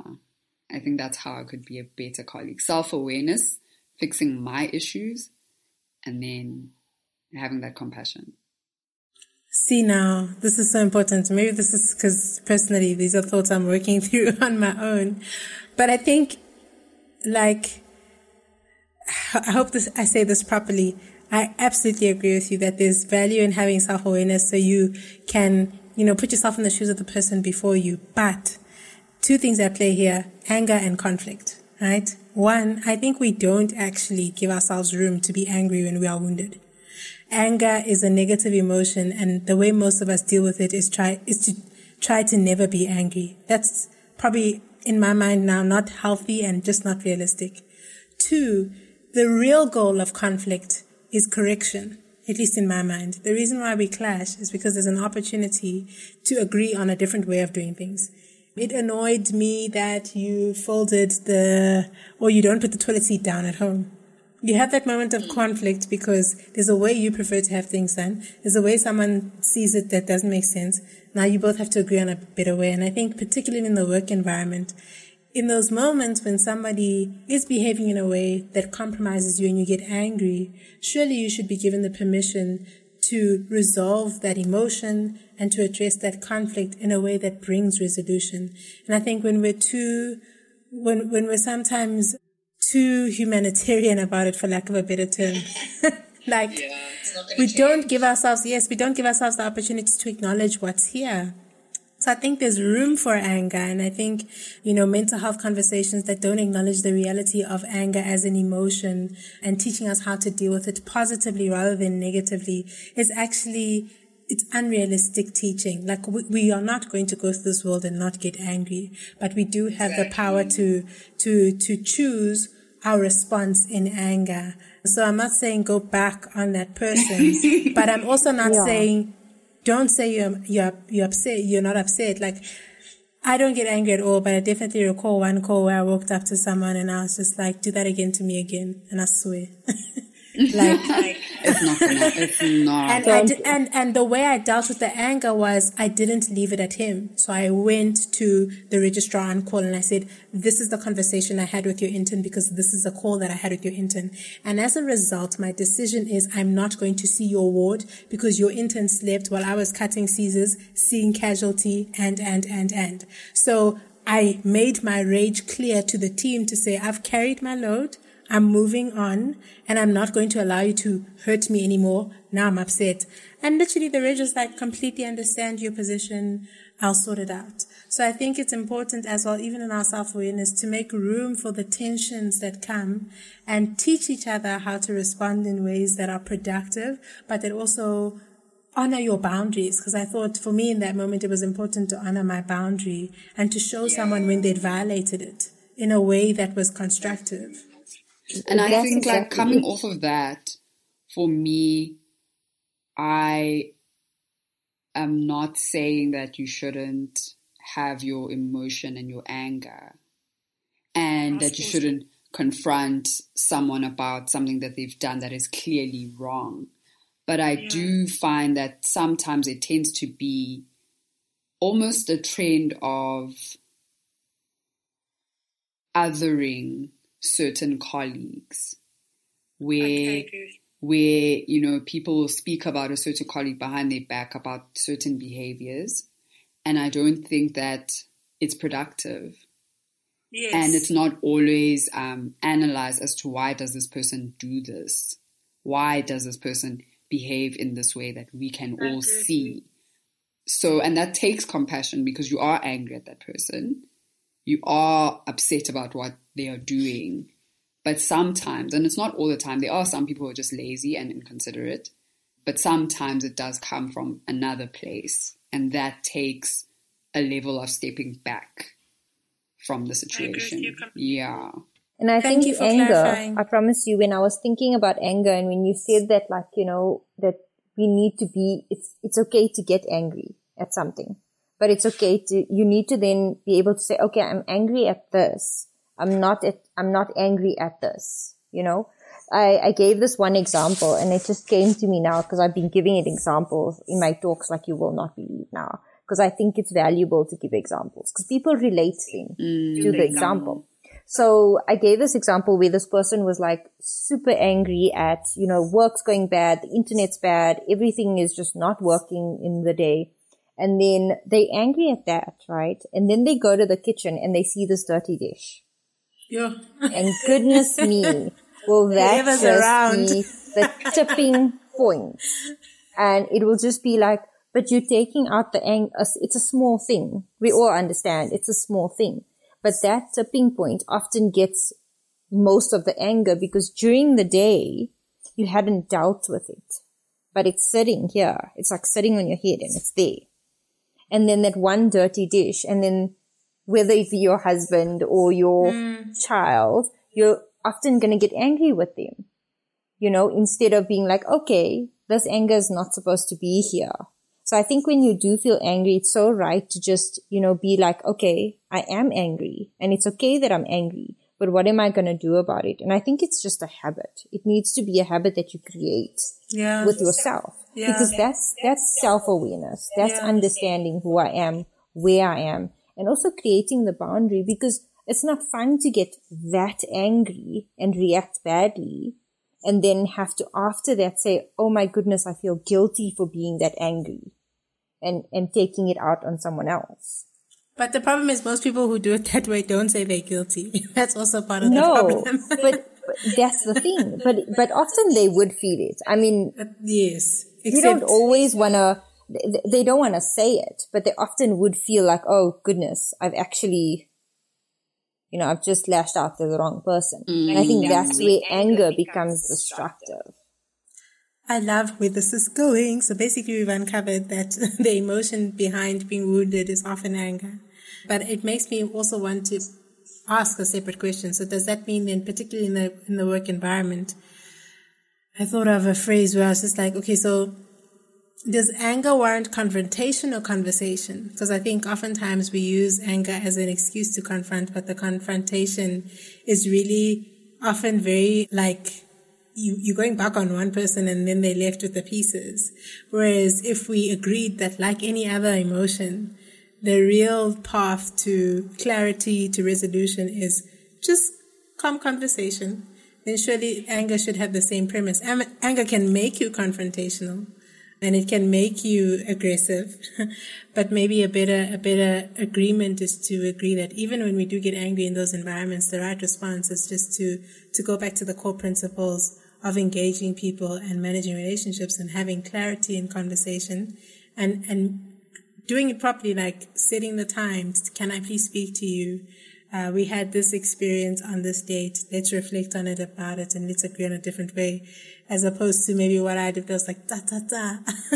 I think that's how I could be a better colleague. Self awareness, fixing my issues, and then having that compassion. See now, this is so important. Maybe this is because personally, these are thoughts I'm working through on my own. But I think, like, I hope this, I say this properly. I absolutely agree with you that there's value in having self awareness so you can, you know, put yourself in the shoes of the person before you. But two things at play here anger and conflict, right? One, I think we don't actually give ourselves room to be angry when we are wounded. Anger is a negative emotion, and the way most of us deal with it is try is to try to never be angry. That's probably in my mind now not healthy and just not realistic. Two, the real goal of conflict is correction, at least in my mind. The reason why we clash is because there's an opportunity to agree on a different way of doing things. It annoyed me that you folded the, or you don't put the toilet seat down at home. You have that moment of conflict because there's a way you prefer to have things done. There's a way someone sees it that doesn't make sense. Now you both have to agree on a better way. And I think particularly in the work environment, in those moments when somebody is behaving in a way that compromises you and you get angry, surely you should be given the permission to resolve that emotion and to address that conflict in a way that brings resolution. And I think when we're too, when, when we're sometimes too humanitarian about it, for lack of a better term. like, yeah, we change. don't give ourselves, yes, we don't give ourselves the opportunity to acknowledge what's here. So I think there's room for anger. And I think, you know, mental health conversations that don't acknowledge the reality of anger as an emotion and teaching us how to deal with it positively rather than negatively is actually it's unrealistic teaching. Like we, we, are not going to go through this world and not get angry, but we do have exactly. the power to, to, to choose our response in anger. So I'm not saying go back on that person, but I'm also not yeah. saying don't say you're, you're, you're upset, you're not upset. Like, I don't get angry at all, but I definitely recall one call where I walked up to someone and I was just like, do that again to me again. And I swear. like, like it's not gonna, it's not. And, I did, and and the way I dealt with the anger was I didn't leave it at him. So I went to the registrar on call and I said, "This is the conversation I had with your intern because this is a call that I had with your intern." And as a result, my decision is I'm not going to see your ward because your intern slept while I was cutting Caesars, seeing casualty, and and and and. So I made my rage clear to the team to say, I've carried my load. I'm moving on and I'm not going to allow you to hurt me anymore. Now I'm upset. And literally the reg is like, completely understand your position. I'll sort it out. So I think it's important as well, even in our self-awareness, to make room for the tensions that come and teach each other how to respond in ways that are productive, but that also honor your boundaries. Because I thought for me in that moment, it was important to honor my boundary and to show yeah. someone when they'd violated it in a way that was constructive. And I think exactly like coming off of that, for me, I am not saying that you shouldn't have your emotion and your anger and that you shouldn't confront someone about something that they've done that is clearly wrong. But I yeah. do find that sometimes it tends to be almost a trend of othering certain colleagues where where you know people will speak about a certain colleague behind their back about certain behaviors. And i don't think that it's productive. Yes. and it's not always um, analyzed as to why does this person do this? Why does this person behave in this way that we can all see? So and that takes compassion because you are angry at that person you are upset about what they are doing. But sometimes, and it's not all the time, there are some people who are just lazy and inconsiderate, but sometimes it does come from another place. And that takes a level of stepping back from the situation. Yeah. And I Thank think anger, clarifying. I promise you, when I was thinking about anger and when you said that, like, you know, that we need to be, it's, it's okay to get angry at something, but it's okay to, you need to then be able to say, okay, I'm angry at this. I'm not at, I'm not angry at this, you know? I, I gave this one example and it just came to me now because I've been giving it examples in my talks like you will not believe now because I think it's valuable to give examples because people relate them mm, to the example. So I gave this example where this person was like super angry at, you know, work's going bad, the internet's bad, everything is just not working in the day. And then they angry at that, right? And then they go to the kitchen and they see this dirty dish. Yeah. and goodness me, will that just around. be the tipping point? And it will just be like, but you're taking out the ang, it's a small thing. We all understand it's a small thing, but that tipping point often gets most of the anger because during the day, you hadn't dealt with it, but it's sitting here. It's like sitting on your head and it's there. And then that one dirty dish and then whether it be your husband or your mm. child, you're often going to get angry with them. You know, instead of being like, okay, this anger is not supposed to be here. So I think when you do feel angry, it's so right to just, you know, be like, okay, I am angry and it's okay that I'm angry, but what am I going to do about it? And I think it's just a habit. It needs to be a habit that you create yeah. with yourself yeah. because that's, that's self awareness. That's yeah. understanding who I am, where I am and also creating the boundary because it's not fun to get that angry and react badly and then have to after that say, Oh my goodness, I feel guilty for being that angry and, and taking it out on someone else. But the problem is most people who do it that way don't say they're guilty. That's also part of no, the problem. but, but that's the thing. But but often they would feel it. I mean, yes. Except, don't always want to. They don't want to say it, but they often would feel like, oh goodness, I've actually, you know, I've just lashed out to the wrong person. Mm, and I think that's where anger becomes destructive. I love where this is going. So basically we've uncovered that the emotion behind being wounded is often anger. But it makes me also want to ask a separate question. So does that mean then, particularly in the, in the work environment, I thought of a phrase where I was just like, okay, so does anger warrant confrontation or conversation? Because I think oftentimes we use anger as an excuse to confront, but the confrontation is really often very like you, you're going back on one person and then they're left with the pieces. Whereas if we agreed that like any other emotion, the real path to clarity, to resolution is just calm conversation, then surely anger should have the same premise. Anger can make you confrontational and it can make you aggressive. but maybe a better, a better agreement is to agree that even when we do get angry in those environments, the right response is just to, to go back to the core principles of engaging people and managing relationships and having clarity in conversation and, and doing it properly, like setting the times. Can I please speak to you? Uh, we had this experience on this date. Let's reflect on it about it and let's agree on a different way as opposed to maybe what I did was like, da, da, da.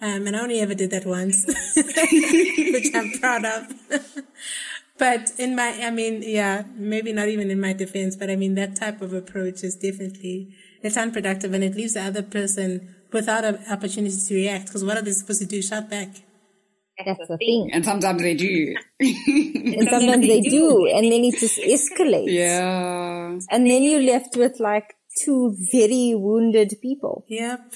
um, and I only ever did that once, which I'm proud of. but in my, I mean, yeah, maybe not even in my defense, but I mean, that type of approach is definitely it's unproductive and it leaves the other person without an opportunity to react. Because what are they supposed to do? Shout back. That's the thing. And sometimes they do. and sometimes they do. And then it just escalates. Yeah. And then you're left with like two very wounded people. Yep.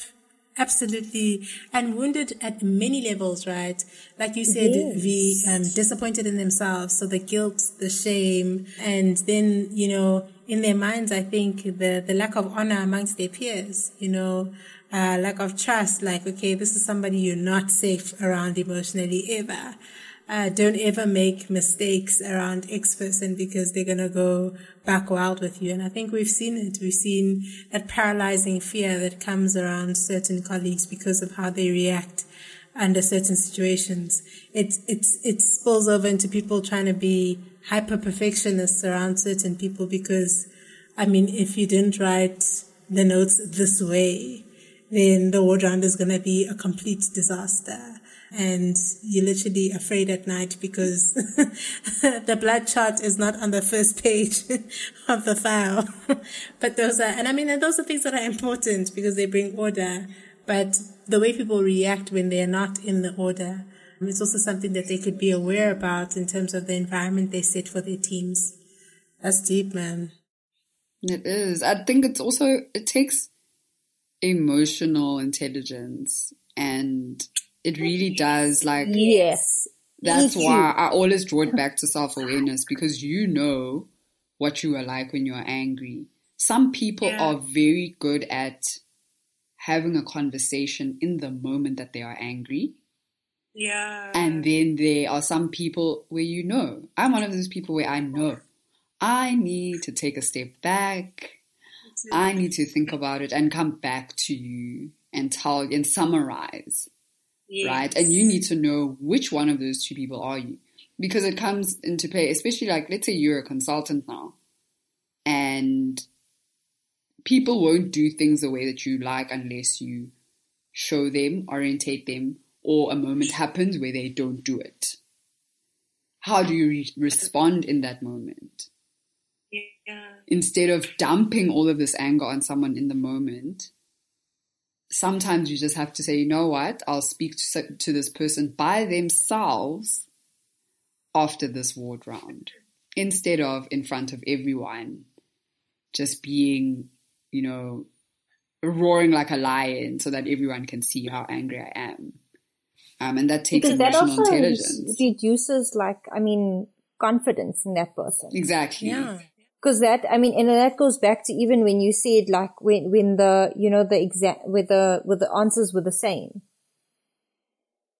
Absolutely. And wounded at many levels, right? Like you said, yes. the um, disappointed in themselves. So the guilt, the shame, and then, you know, in their minds, I think the, the lack of honor amongst their peers, you know, uh, lack of trust, like, okay, this is somebody you're not safe around emotionally ever. Uh, don't ever make mistakes around X person because they're going to go back wild with you. And I think we've seen it. We've seen that paralyzing fear that comes around certain colleagues because of how they react under certain situations. It, it, it spills over into people trying to be hyper perfectionists around certain people because, I mean, if you didn't write the notes this way, then the ward round is going to be a complete disaster. And you're literally afraid at night because the blood chart is not on the first page of the file. but those are, and I mean, and those are things that are important because they bring order. But the way people react when they're not in the order it's also something that they could be aware about in terms of the environment they set for their teams. That's deep, man. It is. I think it's also, it takes emotional intelligence and it really does like. Yes. That's why I always draw it back to self awareness because you know what you are like when you're angry. Some people yeah. are very good at having a conversation in the moment that they are angry. Yeah. And then there are some people where you know, I'm one of those people where I know I need to take a step back. I need to think about it and come back to you and tell and summarize. Yes. Right? And you need to know which one of those two people are you. Because it comes into play, especially like, let's say you're a consultant now and people won't do things the way that you like unless you show them, orientate them, or a moment happens where they don't do it. How do you re- respond in that moment? Yeah. Instead of dumping all of this anger on someone in the moment, sometimes you just have to say, you know what, I'll speak to, to this person by themselves after this ward round instead of in front of everyone, just being, you know, roaring like a lion so that everyone can see how angry I am. Um, and that takes because emotional that also intelligence. reduces, like, I mean, confidence in that person. Exactly. Yeah. Because that, I mean, and that goes back to even when you said, like, when, when the, you know, the exact, with the, with the answers were the same.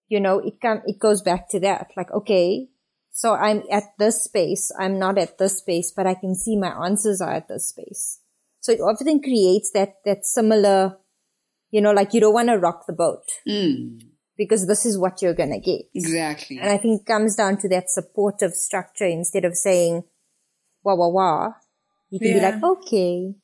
You know, it come, it goes back to that. Like, okay, So I'm at this space. I'm not at this space, but I can see my answers are at this space. So it often creates that, that similar, you know, like you don't want to rock the boat Mm, because this is what you're going to get. exactly. And I think it comes down to that supportive structure instead of saying, wah, wah, wah. You can be like, okay,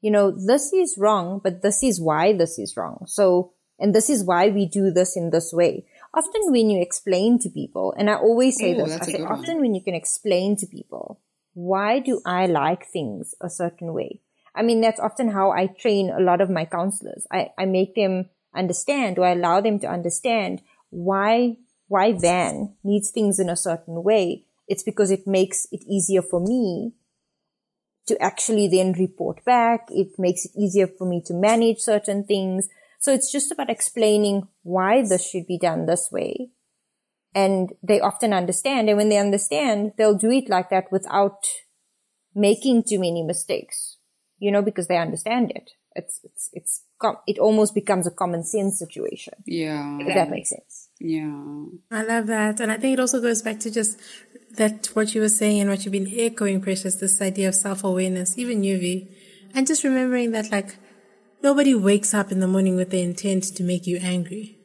you know, this is wrong, but this is why this is wrong. So, and this is why we do this in this way. Often when you explain to people, and I always say Ooh, this, I say often when you can explain to people, why do I like things a certain way? I mean, that's often how I train a lot of my counselors. I, I make them understand or I allow them to understand why, why Van needs things in a certain way. It's because it makes it easier for me to actually then report back. It makes it easier for me to manage certain things. So it's just about explaining why this should be done this way. And they often understand. And when they understand, they'll do it like that without making too many mistakes, you know, because they understand it. It's, it's, it's, com- it almost becomes a common sense situation. yeah. If that makes sense. Yeah. I love that. And I think it also goes back to just that what you were saying and what you've been echoing, Precious, this idea of self-awareness, even UV. And just remembering that like nobody wakes up in the morning with the intent to make you angry.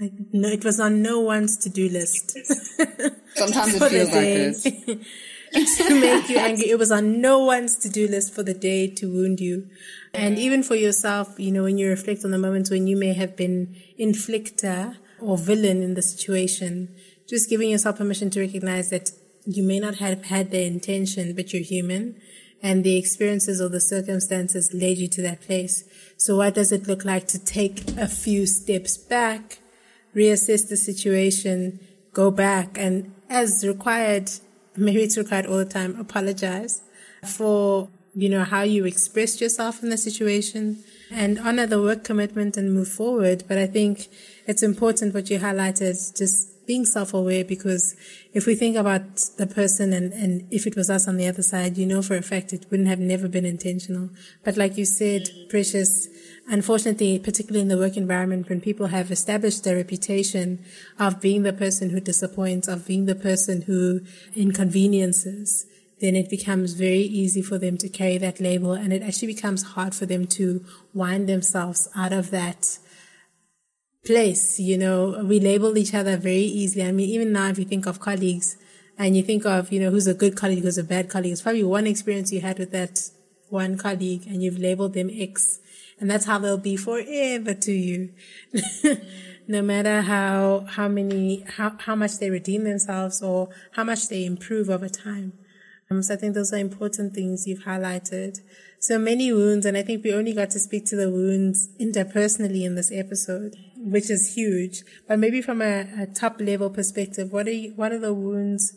Like, no, it was on no one's to-do list. Sometimes it feels like this. to make you angry. It was on no one's to-do list for the day to wound you. And even for yourself, you know, when you reflect on the moments when you may have been inflictor or villain in the situation, just giving yourself permission to recognize that you may not have had the intention, but you're human and the experiences or the circumstances led you to that place. So what does it look like to take a few steps back, reassess the situation, go back and as required, maybe it's required all the time, apologize for, you know, how you expressed yourself in the situation and honor the work commitment and move forward. But I think it's important what you highlighted, just being self-aware because if we think about the person and, and if it was us on the other side, you know for a fact it wouldn't have never been intentional. But like you said, mm. Precious, unfortunately, particularly in the work environment, when people have established their reputation of being the person who disappoints, of being the person who inconveniences, then it becomes very easy for them to carry that label and it actually becomes hard for them to wind themselves out of that place. You know, we label each other very easily. I mean, even now, if you think of colleagues and you think of, you know, who's a good colleague, who's a bad colleague, it's probably one experience you had with that one colleague and you've labeled them X. And that's how they'll be forever to you. no matter how, how many, how, how much they redeem themselves or how much they improve over time. Um, so I think those are important things you've highlighted. So many wounds, and I think we only got to speak to the wounds interpersonally in this episode, which is huge. But maybe from a, a top level perspective, what are you, what are the wounds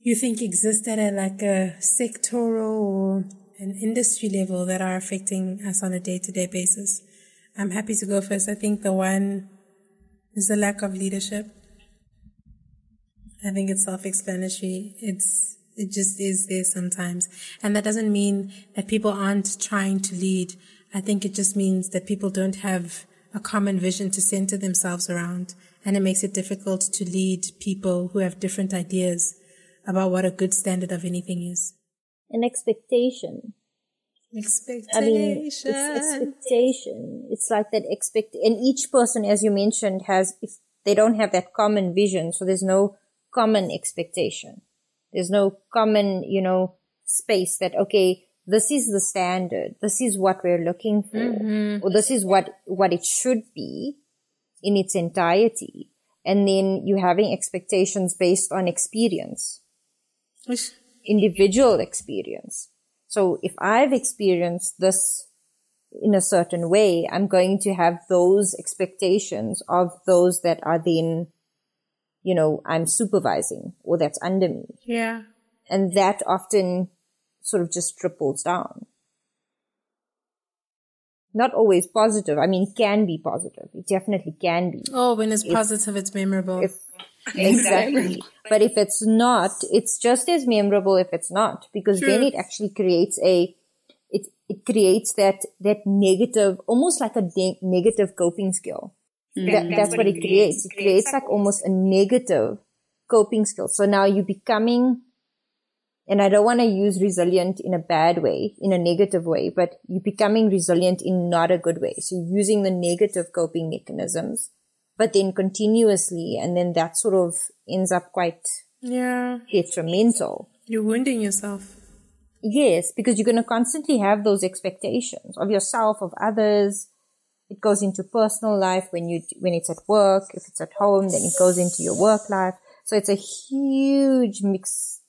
you think exist at a like a sectoral or an industry level that are affecting us on a day to day basis? I'm happy to go first. I think the one is the lack of leadership. I think it's self explanatory. It's it just is there sometimes. And that doesn't mean that people aren't trying to lead. I think it just means that people don't have a common vision to center themselves around. And it makes it difficult to lead people who have different ideas about what a good standard of anything is. An expectation. Expectation. I mean, it's expectation. It's like that expect, and each person, as you mentioned, has, if they don't have that common vision, so there's no common expectation. There's no common, you know, space that, okay, this is the standard. This is what we're looking for. Mm-hmm. Or this is what, what it should be in its entirety. And then you having expectations based on experience, Which, individual experience. So if I've experienced this in a certain way, I'm going to have those expectations of those that are then, you know, I'm supervising or that's under me. yeah. And that often sort of just triples down. Not always positive. I mean, can be positive. It definitely can be. Oh, when it's positive, it's memorable. If, exactly. But if it's not, it's just as memorable if it's not, because then it actually creates a, it, it creates that, that negative, almost like a de- negative coping skill. Hmm. That, that's what it creates. It creates like almost a negative coping skill. So now you're becoming, and I don't want to use resilient in a bad way, in a negative way, but you're becoming resilient in not a good way. So using the negative coping mechanisms, but then continuously, and then that sort of ends up quite Yeah. detrimental. You're wounding yourself. Yes, because you're going to constantly have those expectations of yourself, of others. It goes into personal life when you, when it's at work. If it's at home, then it goes into your work life. So it's a huge mix.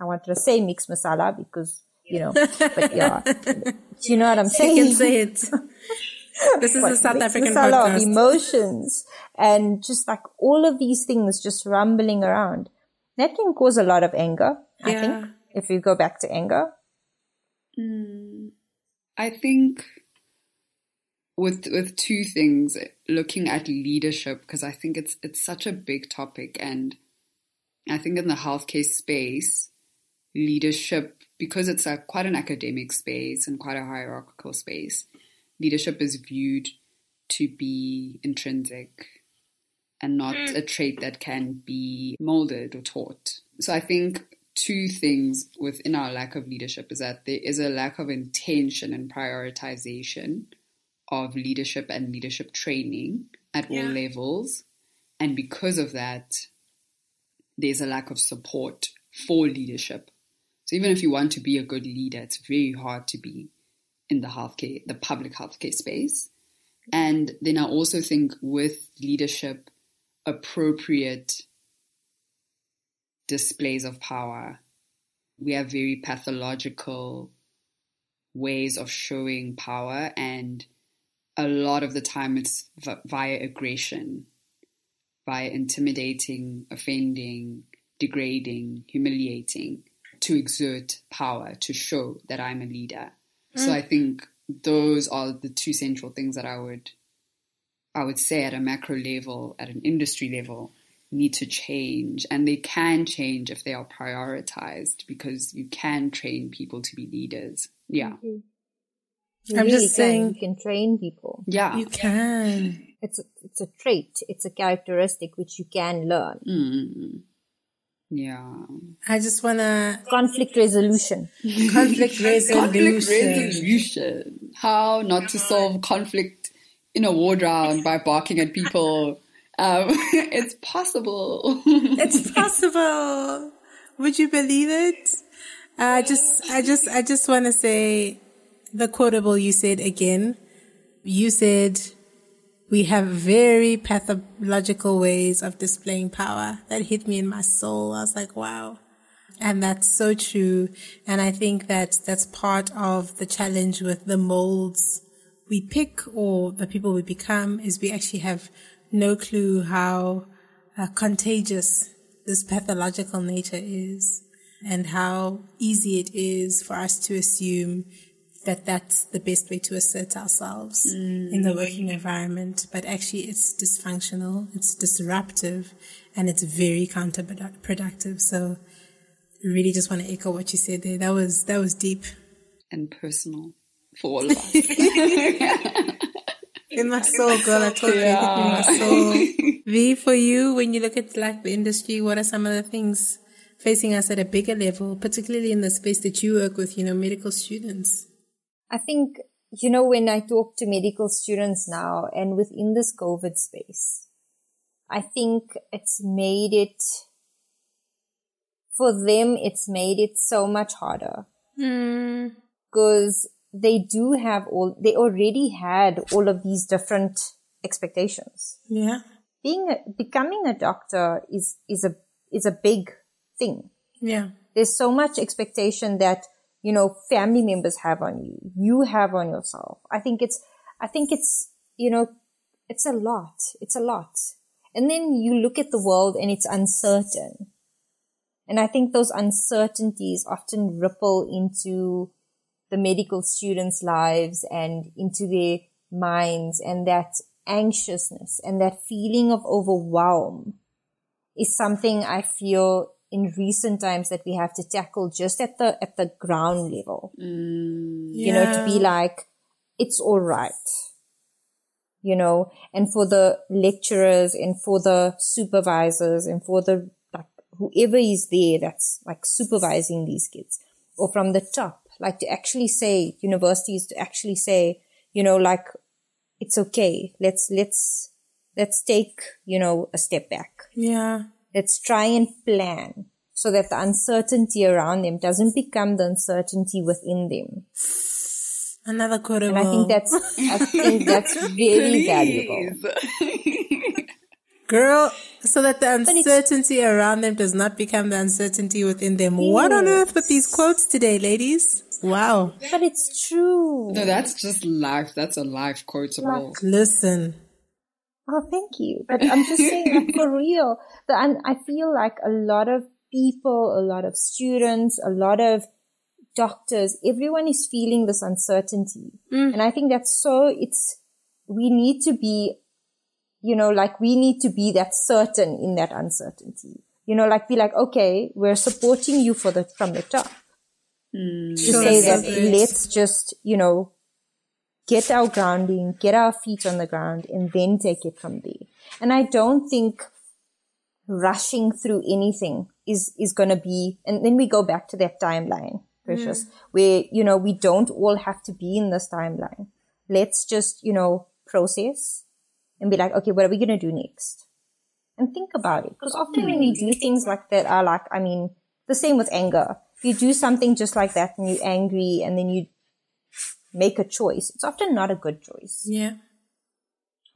I wanted to say mix masala because, you know, but yeah. Do you know what I'm You saying? can say it. This is a South African masala of emotions and just like all of these things just rumbling around. That can cause a lot of anger, I Yeah. think, if you go back to anger. Hmm. I think with with two things, looking at leadership because I think it's it's such a big topic, and I think in the healthcare space, leadership because it's a quite an academic space and quite a hierarchical space, leadership is viewed to be intrinsic and not hmm. a trait that can be molded or taught. So I think two things within our lack of leadership is that there is a lack of intention and prioritization of leadership and leadership training at all levels. And because of that, there's a lack of support for leadership. So even if you want to be a good leader, it's very hard to be in the healthcare, the public healthcare space. And then I also think with leadership, appropriate displays of power. We have very pathological ways of showing power, and a lot of the time it's via aggression, via intimidating, offending, degrading, humiliating to exert power, to show that I'm a leader. So I think those are the two central things that I would I would say at a macro level, at an industry level, need to change. And they can change if they are prioritized because you can train people to be leaders. Yeah. You I'm really just can. saying- you can train people. Yeah. You can. It's a, it's a trait. It's a characteristic which you can learn. Mm. Yeah. I just want to Conflict resolution. conflict resolution. Conflict resolution. How not to solve conflict in a ward round by barking at people. Um, it's possible. It's possible. Would you believe it? I just, I just, I just want to say the quotable you said again. You said we have very pathological ways of displaying power. That hit me in my soul. I was like, wow. And that's so true. And I think that that's part of the challenge with the molds we pick or the people we become is we actually have no clue how uh, contagious this pathological nature is and how easy it is for us to assume that that's the best way to assert ourselves mm. in the working environment. But actually it's dysfunctional, it's disruptive, and it's very counterproductive. So really just want to echo what you said there. That was, that was deep. and personal for all of us. In my soul, girl, I told you, hit me in my soul. V, for you, when you look at like the industry, what are some of the things facing us at a bigger level, particularly in the space that you work with, you know, medical students? I think, you know, when I talk to medical students now and within this COVID space, I think it's made it, for them, it's made it so much harder hmm. because they do have all, they already had all of these different expectations. Yeah. Being, a, becoming a doctor is, is a, is a big thing. Yeah. There's so much expectation that, you know, family members have on you, you have on yourself. I think it's, I think it's, you know, it's a lot. It's a lot. And then you look at the world and it's uncertain. And I think those uncertainties often ripple into the medical students' lives and into their minds and that anxiousness and that feeling of overwhelm is something I feel in recent times that we have to tackle just at the, at the ground level. Mm. You know, to be like, it's all right. You know, and for the lecturers and for the supervisors and for the like whoever is there that's like supervising these kids or from the top, like to actually say universities to actually say, you know, like it's okay. Let's, let's, let's take, you know, a step back. Yeah. Let's try and plan so that the uncertainty around them doesn't become the uncertainty within them. Another quotable. And I think that's, I think that's really valuable. Girl, so that the uncertainty around them does not become the uncertainty within them. Yes. What on earth with these quotes today, ladies? Wow. But it's true. No, that's just life. That's a life quotable. Like, listen. Oh, thank you. But I'm just saying, like, for real, the, I feel like a lot of people, a lot of students, a lot of doctors, everyone is feeling this uncertainty. Mm. And I think that's so, it's, we need to be you know, like we need to be that certain in that uncertainty. You know, like be like, okay, we're supporting you for the, from the top. Mm, to sure say that let's just, you know, get our grounding, get our feet on the ground and then take it from there. And I don't think rushing through anything is, is going to be, and then we go back to that timeline, precious, mm. where, you know, we don't all have to be in this timeline. Let's just, you know, process, and be like, okay, what are we going to do next? And think about it. Because often when we do things like that are like, I mean, the same with anger. If you do something just like that and you're angry and then you make a choice, it's often not a good choice. Yeah.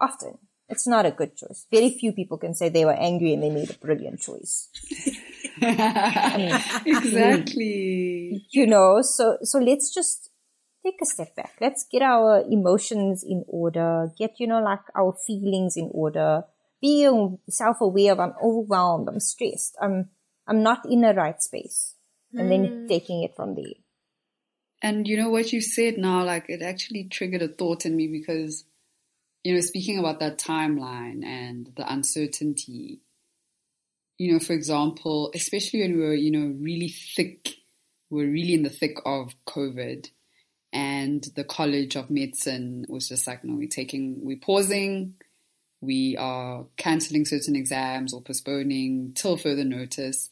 Often. It's not a good choice. Very few people can say they were angry and they made a brilliant choice. I mean, exactly. You know, so, so let's just take a step back. Let's get our emotions in order, get, you know, like our feelings in order, Being self-aware of I'm overwhelmed, I'm stressed, I'm, I'm not in the right space. And mm. then taking it from there. And you know what you said now, like it actually triggered a thought in me because, you know, speaking about that timeline and the uncertainty, you know, for example, especially when we were, you know, really thick, we we're really in the thick of COVID and the College of Medicine was just like, no, we're taking, we're pausing, we are cancelling certain exams or postponing till further notice.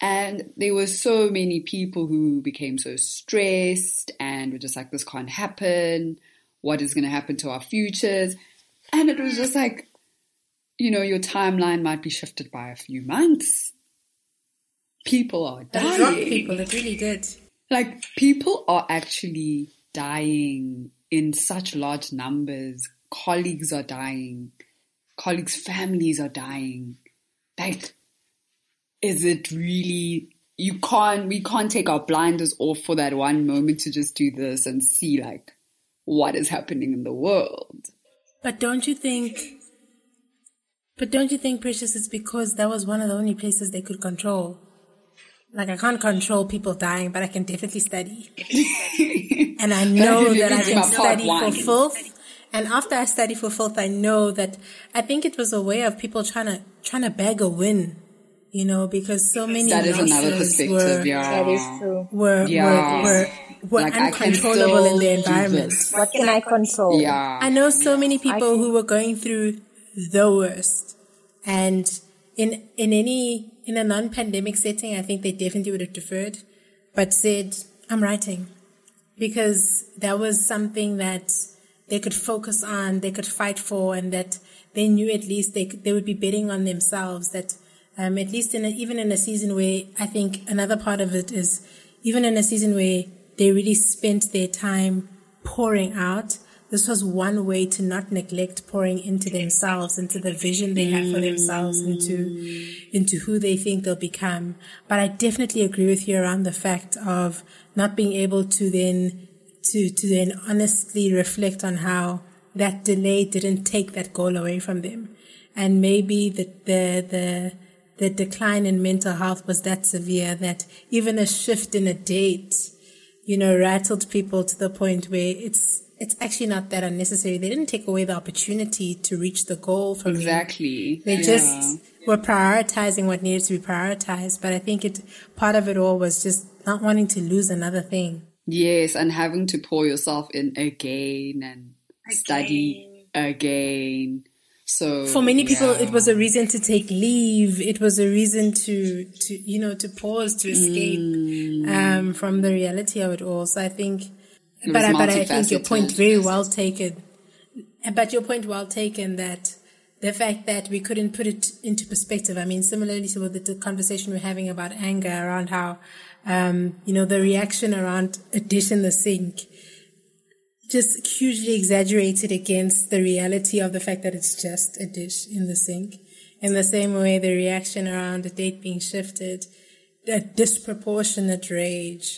And there were so many people who became so stressed and were just like, this can't happen. What is going to happen to our futures? And it was just like, you know, your timeline might be shifted by a few months. People are dying. people, it really did. Like people are actually dying in such large numbers. Colleagues are dying. Colleagues' families are dying. Like, is it really, you can't, we can't take our blinders off for that one moment to just do this and see like what is happening in the world. But don't you think, but don't you think, Precious, it's because that was one of the only places they could control? Like I can't control people dying, but I can definitely study. and I know that I can study for filth. And after I study for filth, I know that I think it was a way of people trying to trying to bag a win. You know, because so many that is another perspective. Were, yeah, that is true. Were yeah. were, were, were like uncontrollable in their environment. What can I control? Yeah, I know so many people who were going through the worst, and in in any in a non-pandemic setting, I think they definitely would have deferred, but said, "I'm writing," because that was something that they could focus on, they could fight for, and that they knew at least they they would be betting on themselves. That um, at least in a, even in a season where I think another part of it is even in a season where they really spent their time pouring out this was one way to not neglect pouring into themselves, into the vision they have for themselves, into, into who they think they'll become. But I definitely agree with you around the fact of not being able to then, to, to then honestly reflect on how that delay didn't take that goal away from them. And maybe the, the, the, the decline in mental health was that severe that even a shift in a date, you know, rattled people to the point where it's it's actually not that unnecessary. They didn't take away the opportunity to reach the goal from exactly. They yeah. just were prioritizing what needed to be prioritized. But I think it part of it all was just not wanting to lose another thing. Yes, and having to pour yourself in again and again. study again. So for many people, yeah. it was a reason to take leave. It was a reason to, to you know, to pause, to escape Mm. um, from the reality of it all. So I think, It but I, but I think your point very well taken. But your point well taken that the fact that we couldn't put it into perspective. I mean, similarly to the, the conversation we're having about anger around how, um, you know, the reaction around a dish in the sink just hugely exaggerated against the reality of the fact that it's just a dish in the sink. In the same way, the reaction around a date being shifted, a disproportionate rage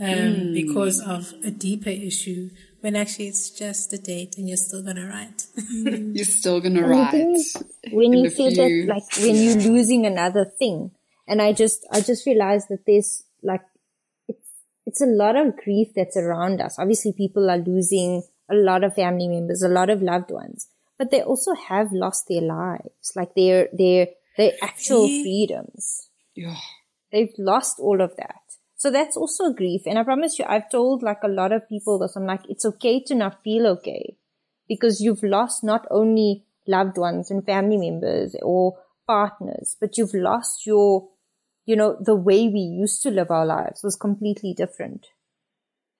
um, because of a deeper issue, when actually it's just a date and you're still gonna write. you're still gonna write. when you a say few- that, like when you're losing another thing, and I just, I just realized that there's like, it's, a lot of grief that's around us. Obviously, people are losing a lot of family members, a lot of loved ones, but they also have lost their lives, like their, their, their actual See? freedoms. Yeah. They've lost all of that. So that's also grief. And I promise you, I've told like a lot of people this. I'm like, it's okay to not feel okay because you've lost not only loved ones and family members or partners, but you've lost your, you know, the way we used to live our lives was completely different.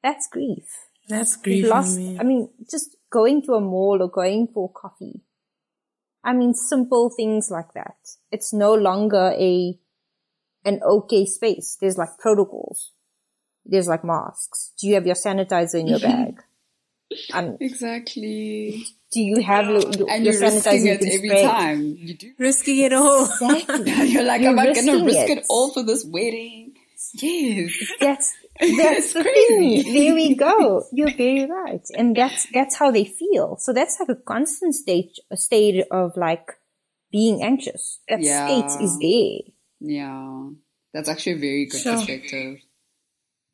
That's grief. That's grief. lost, me. I mean, just going to a mall or going for coffee. I mean, simple things like that. It's no longer a, an okay space. There's like protocols. There's like masks. Do you have your sanitizer in your bag? Um, Exactly. do you have your, your, And you're risking sanitizer you it every spray? time. You do. Risking it all. Exactly. You're like, You're am I gonna risk it. it all for this wedding? Yes. That's that's the crazy. thing. There we go. You're very right, and that's that's how they feel. So that's like a constant state a state of like being anxious. That Yeah. state is there. Yeah. That's actually a very good Sure. perspective.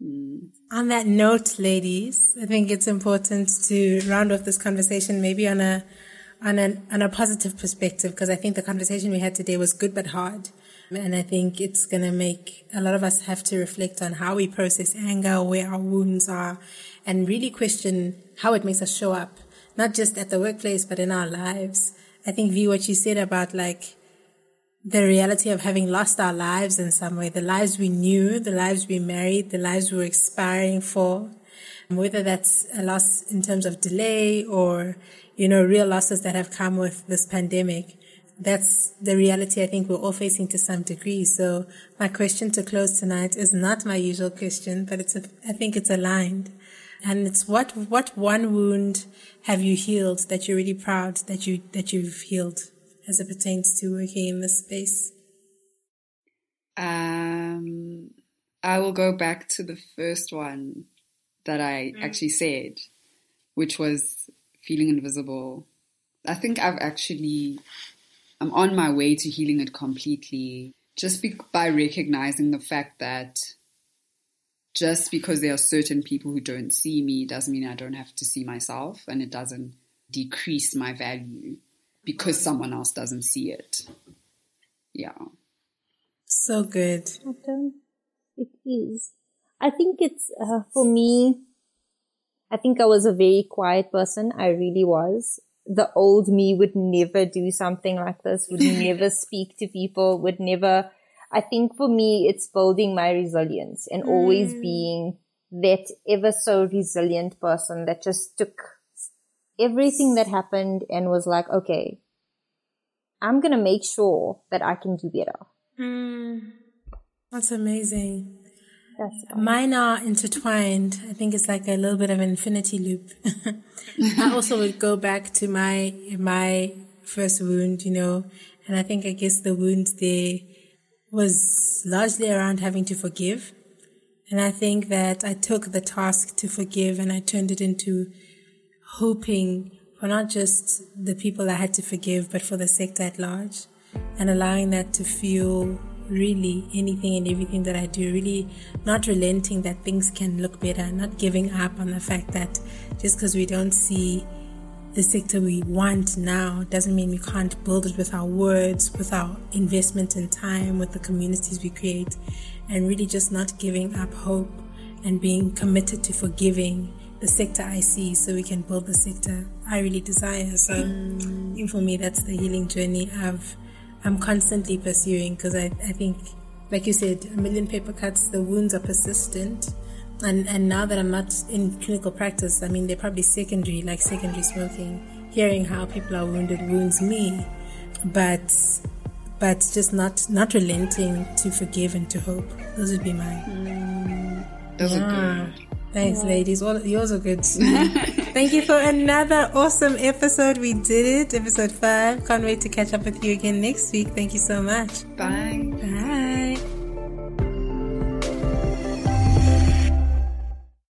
Mm. On that note, ladies, I think it's important to round off this conversation maybe on a on a on a positive perspective because I think the conversation we had today was good but hard. And I think it's to make a lot of us have to reflect on how we process anger, where our wounds are, and really question how it makes us show up, not just at the workplace, but in our lives. I think, V, what you said about like the reality of having lost our lives in some way, the lives we knew, the lives we married, the lives we were expiring for, whether that's a loss in terms of delay or, you know, real losses that have come with this pandemic. That's the reality I think we're all facing to some degree. So my question to close tonight is not my usual question, but it's, a, I think it's aligned. And it's what, what one wound have you healed that you're really proud that you, that you've healed as it pertains to working in this space? Um, I will go back to the first one that I actually said, which was feeling invisible. I think I've actually, I'm on my way to healing it completely just be- by recognizing the fact that just because there are certain people who don't see me doesn't mean I don't have to see myself and it doesn't decrease my value because someone else doesn't see it. Yeah. So good. It is. I think it's uh, for me. I think I was a very quiet person. I really was. The old me would never do something like this. Would never speak to people. Would never. I think for me, it's building my resilience and always being that ever so resilient person that just took everything that happened and was like, okay, I'm gonna make sure that I can do better. Mm, that's amazing. That's Mine are intertwined. I think it's like a little bit of an infinity loop. I also would go back to my my first wound, you know, and I think I guess the wound there was largely around having to forgive. And I think that I took the task to forgive and I turned it into hoping for not just the people I had to forgive, but for the sector at large and allowing that to fuel really anything and everything that I do, really not relenting that things can look better, not giving up on the fact that just because we don't see the sector we want now doesn't mean we can't build it with our words, with our investment in time, with the communities we create, and really just not giving up hope and being committed to forgiving the sector I see so we can build the sector I really desire. So mm. for me, that's the healing journey I've, I'm constantly pursuing because I, I think, like you said, a million paper cuts, the wounds are persistent. And, and now that I'm not in clinical practice, I mean, they're probably secondary, like secondary smoking. Hearing how people are wounded wounds me. But but just not not relenting to forgive and to hope. Those would be mine. Mm, those yeah. are good. Thanks, yeah. ladies. Well, yours are good. Thank you for another awesome episode. We did it, episode five. Can't wait to catch up with you again next week. Thank you so much. Bye. Bye.